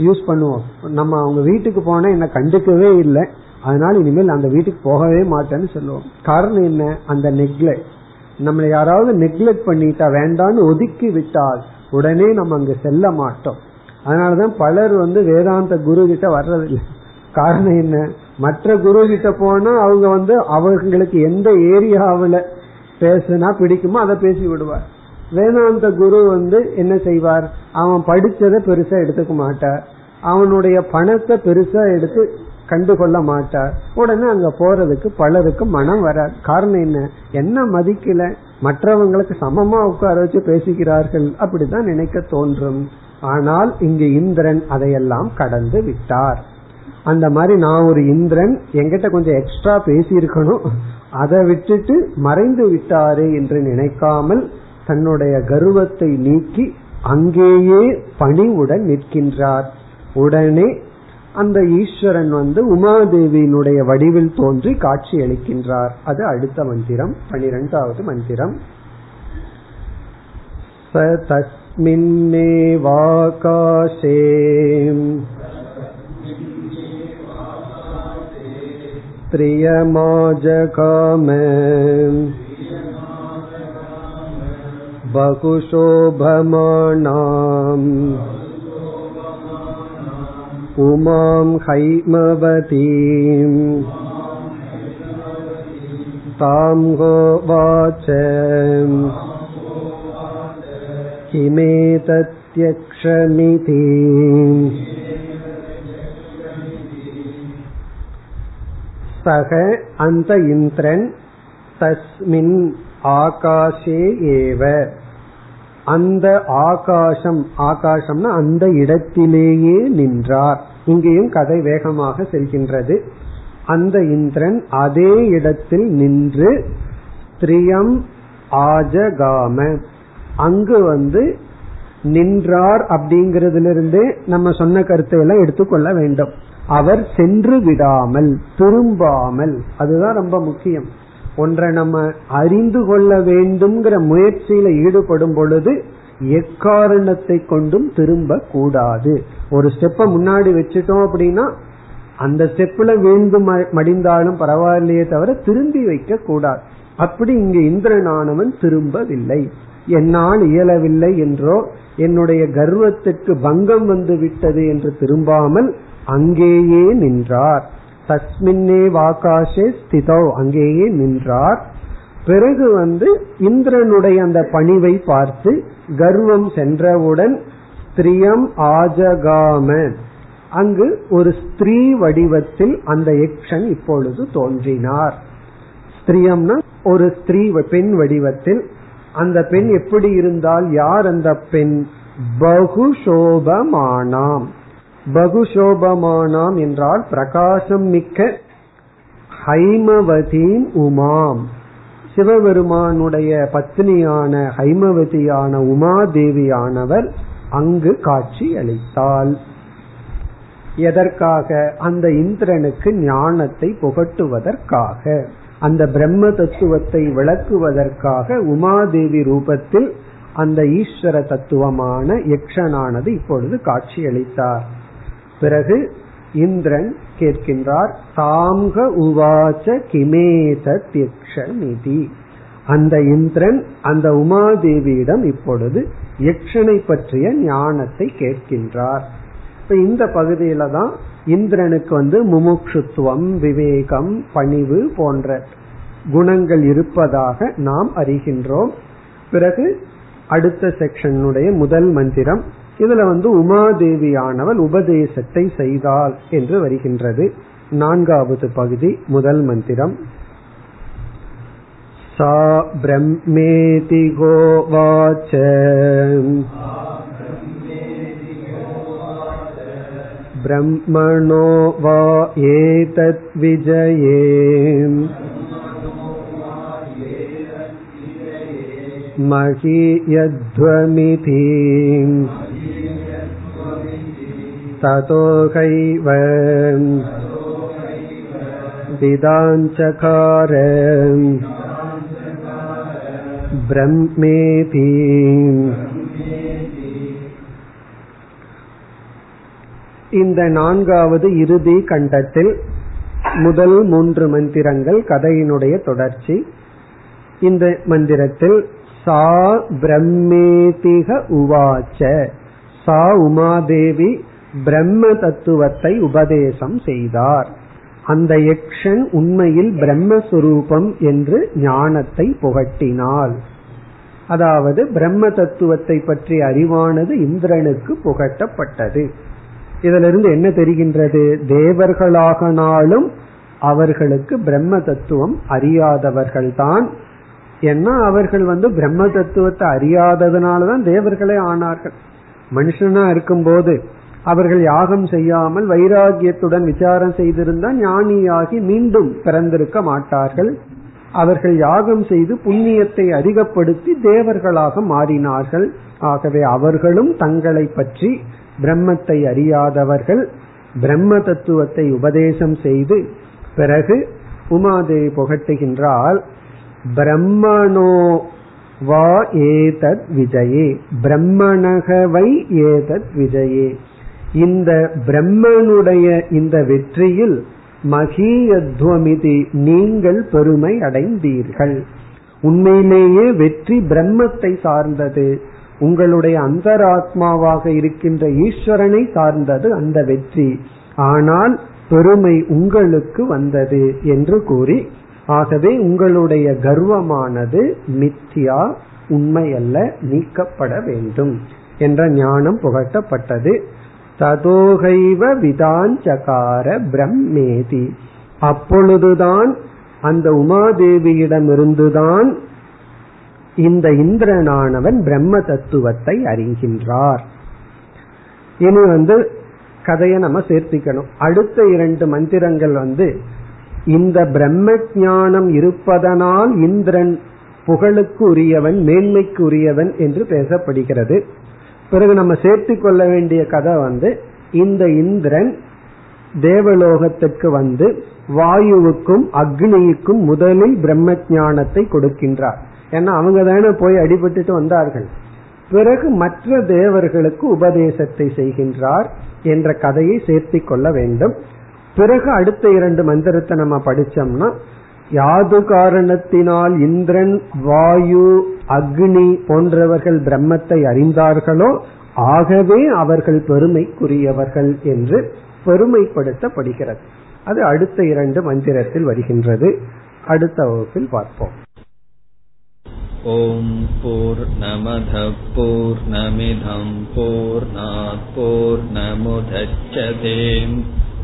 யூஸ் பண்ணுவோம். நம்ம அவங்க வீட்டுக்கு போனா என்ன கண்டுக்கவே இல்லை. அதனால இனிமேல் அந்த வீட்டுக்கு போகவே மாட்டேன்னு சொல்லுவோம். காரணம் என்ன? அந்த நெக்லெக்ட் நம்மளை யாராவது நெக்லெக்ட் பண்ணிட்டா வேண்டான்னு ஒதுக்கி விட்டால் உடனே நம்ம அங்க செல்ல மாட்டோம். அதனாலதான் பலர் வந்து வேதாந்த குரு கிட்ட வர்றதில்லை. காரணம் என்ன? மற்ற குரு கிட்ட போனா அவங்க வந்து அவங்களுக்கு எந்த ஏரியாவில் பேசுனா பிடிக்குமோ அதை பேசி விடுவார். வேதாந்த குரு வந்து என்ன செய்வார்? அவன் படிச்சதை பெருசா எடுத்துக்க மாட்டார். அவனுடைய பணத்தை பெருசா எடுத்து கண்டுகொள்ள மாட்டார். உடனே அங்க போறதுக்கு பலருக்கு மனம் வராது. காரணம் என்ன? என்ன மதிக்கல? மற்றவங்களுக்கு சமமா உட்கார வச்சு பேசுகிறார்கள் அப்படிதான் நினைக்க தோன்றும். ஆனால் இங்கு இந்திரன் அதையெல்லாம் கடந்து விட்டார். அந்த மாதிரி நான் ஒரு இந்திரன் எங்கிட்ட கொஞ்சம் எக்ஸ்ட்ரா பேசியிருக்கணும். அதை விட்டுட்டு மறைந்து விட்டாரே என்று நினைக்காமல் தன்னுடைய கர்வத்தை நீக்கி அங்கேயே பணிவுடன் நிற்கின்றார். உடனே அந்த ஈஸ்வரன் வந்து உமாதேவியினுடைய வடிவில் தோன்றி காட்சி அளிக்கின்றார் அது அடுத்த மந்திரம் பனிரெண்டாவது மந்திரம் ச தஸ்மின்னேவாகாசே प्रियमाजकाम बहुशोभमाणाम् उमां हैमवतीम् तां गोवाच किमेतत्यक्षमिति சக அந்த இந்திரன் தஸ்மின் ஆகாஷே ஏவ அந்த ஆகாசம் ஆகாசம்னா அந்த இடத்திலேயே நின்றார். இங்கேயும் கதை வேகமாக செல்கின்றது. அந்த இந்திரன் அதே இடத்தில் நின்று திரியம் ஆஜகாம. அங்கு வந்து நின்றார் அப்படிங்கறதிலிருந்து நம்ம சொன்ன கருத்தை எல்லாம் எடுத்துக்கொள்ள வேண்டும். அவர் சென்று விடாமல் திரும்பாமல் அதுதான் ரொம்ப முக்கியம். ஒன்றை நம்ம அறிந்து கொள்ள வேண்டும்ங்கிற முயற்சியில ஈடுபடும் பொழுது எக்காரணத்தை கொண்டும் திரும்ப கூடாது ஒரு ஸ்டெப்ப முன்னாடி வச்சுட்டோம் அப்படின்னா அந்த ஸ்டெப்ல வீழ்ந்து மடிந்தாலும் பரவாயில்லையே தவிர திரும்பி வைக்க கூடாது அப்படி இங்கு இந்திரனானவன் திரும்பவில்லை. என்னால் இயலவில்லை என்றோ என்னுடைய கர்வத்திற்கு பங்கம் வந்து விட்டது என்று திரும்பாமல் அங்கேயே நின்றார். தஸ்மின்னே வாகாஷே ஸ்திதோ. அங்கேயே நின்றார். பிறகு வந்து இந்திரனுடைய அந்த பணிவை பார்த்து கர்வம் சென்றவுடன் ஸ்திரியம் ஆஜகாம. அங்கு ஒரு ஸ்திரீ வடிவத்தில் அந்த யக்ஷன் இப்பொழுது தோன்றினார். ஸ்திரியம்னா ஒரு ஸ்திரீ பெண் வடிவத்தில். அந்த பெண் எப்படி இருந்தால் யார் அந்த பெண்? பகுஷோபமானாம். பகுஷோபமானாம் என்றால் பிரகாசம் மிக்க ஹைமவதீன் உமாம். சிவபெருமானுடைய பத்னியான ஹைமவதியான உமாதேவியானவர் அங்கு காட்சி அளித்தாள். எதற்காக? அந்த இந்திரனுக்கு ஞானத்தை புகட்டுவதற்காக. அந்த பிரம்ம தத்துவத்தை விளக்குவதற்காக உமாதேவி ரூபத்தில் அந்த ஈஸ்வர தத்துவமான யக்ஷனானது இப்பொழுது காட்சியளித்தார் பிறகு இந்திரன் கேட்கின்றார் தாங்க உவாச்ச கிமேதத் அந்த இந்திரன் அந்த உமாதேவியிடம் இப்பொழுது யக்ஷனை பற்றிய ஞானத்தை கேட்கின்றார். இப்ப இந்த பகுதியில தான் இந்திரனுக்கு வந்து முமுட்சுத்துவம் விவேகம் பணிவு போன்ற குணங்கள் இருப்பதாக நாம் அறிகின்றோம். பிறகு அடுத்த செக்ஷனுடைய முதல் மந்திரம் இதுல வந்து உமாதேவியானவள் உபதேசத்தை செய்தாள் என்று வருகின்றது நான்காவது பகுதி முதல் மந்திரம் சா பிரம்மேதி கோவாச்ச ब्रह्मणो वा एतद्विजये महीयध्वमिति ततोहैव विदाञ्चकार ब्रह्मेति இந்த நான்காவது இறுதி கண்டத்தில் முதல் மூன்று மந்திரங்கள் கதையினுடைய தொடர்ச்சி இந்த மந்திரத்தில் சா பிரம்மேதிக உவாச்ச சா உமாதேவி பிரம்ம தத்துவத்தை உபதேசம் செய்தார். அந்த யக்ஷன் உண்மையில் பிரம்மஸ்வரூபம் என்று ஞானத்தை புகட்டினாள். அதாவது பிரம்ம தத்துவத்தை பற்றி அறிவானது இந்திரனுக்கு புகட்டப்பட்டது. இதிலிருந்து என்ன தெரிகின்றது? தேவர்களாகனாலும் அவர்களுக்கு பிரம்ம தத்துவம் அறியாதவர்கள்தான். ஏன்னா அவர்கள் வந்து பிரம்ம தத்துவத்தை அறியாததுனாலதான் தேவர்களே ஆனார்கள். மனுஷனா இருக்கும்போது அவர்கள் யாகம் செய்யாமல் வைராகியத்துடன் விசாரம் செய்திருந்தால் ஞானியாகி மீண்டும் பிறந்திருக்க மாட்டார்கள். அவர்கள் யாகம் செய்து புண்ணியத்தை அதிகப்படுத்தி தேவர்களாக மாறினார்கள். ஆகவே அவர்களும் தங்களை பற்றி பிரம்மத்தை அறியாதவர்கள். பிரம்ம தத்துவத்தை உபதேசம் செய்து பிறகு உமாதேவி புகட்டுகின்றால் பிரம்மணோ வா ஏதத் விஜயே. பிரம்மணகவை ஏதத் விஜயே. இந்த பிரம்மனுடைய இந்த வெற்றியில் மகியத்வமிதி நீங்கள் பெருமை அடைந்தீர்கள். உண்மையிலேயே வெற்றி பிரம்மத்தை சார்ந்தது. உங்களுடைய அந்தராத்மாவாக இருக்கின்ற ஈஸ்வரனை சார்ந்தது அந்த வெற்றி. ஆனால் பெருமை உங்களுக்கு வந்தது என்று கூறி ஆகவே உங்களுடைய கர்வமானது மித்தியா உண்மையல்ல நீக்கப்பட வேண்டும் என்ற ஞானம் புகட்டப்பட்டது. ததோகைவ விதாஞ்சகார பிரம்மேதி. அப்பொழுதுதான் அந்த உமாதேவியிடமிருந்துதான் இந்த இந்திரனானவன் பிரம்ம தத்துவத்தை அறிகின்றார். இனி வந்து கதையை நம்ம சேர்த்திக்கணும். அடுத்த இரண்டு மந்திரங்கள் வந்து இந்த பிரம்ம ஞானம் இருப்பதனால் இந்திரன் புகழுக்கு உரியவன் மேன்மைக்கு உரியவன் என்று பேசப்படுகிறது. பிறகு நம்ம சேர்த்து கொள்ள வேண்டிய கதை வந்து இந்த இந்திரன் தேவலோகத்திற்கு வந்து வாயுவுக்கும் அக்னிக்கும் முதலில் பிரம்ம ஞானத்தை கொடுக்கின்றார். ஏன்னா அவங்க தானே போய் அடிபட்டுட்டு வந்தார்கள். பிறகு மற்ற தேவர்களுக்கு உபதேசத்தை செய்கின்றார் என்ற கதையை சேர்த்தி கொள்ள வேண்டும். பிறகு அடுத்த இரண்டு மந்திரத்தை நம்ம படிச்சோம்னா யாது காரணத்தினால் இந்திரன் வாயு அக்னி போன்றவர்கள் பிரம்மத்தை அறிந்தார்களோ ஆகவே அவர்கள் பெருமைக்குரியவர்கள் என்று பெருமைப்படுத்தப்படுகிறது. அது அடுத்த இரண்டு மந்திரத்தில் வருகின்றது. அடுத்த வகுப்பில் பார்ப்போம். ஓம் போர் நமத போர்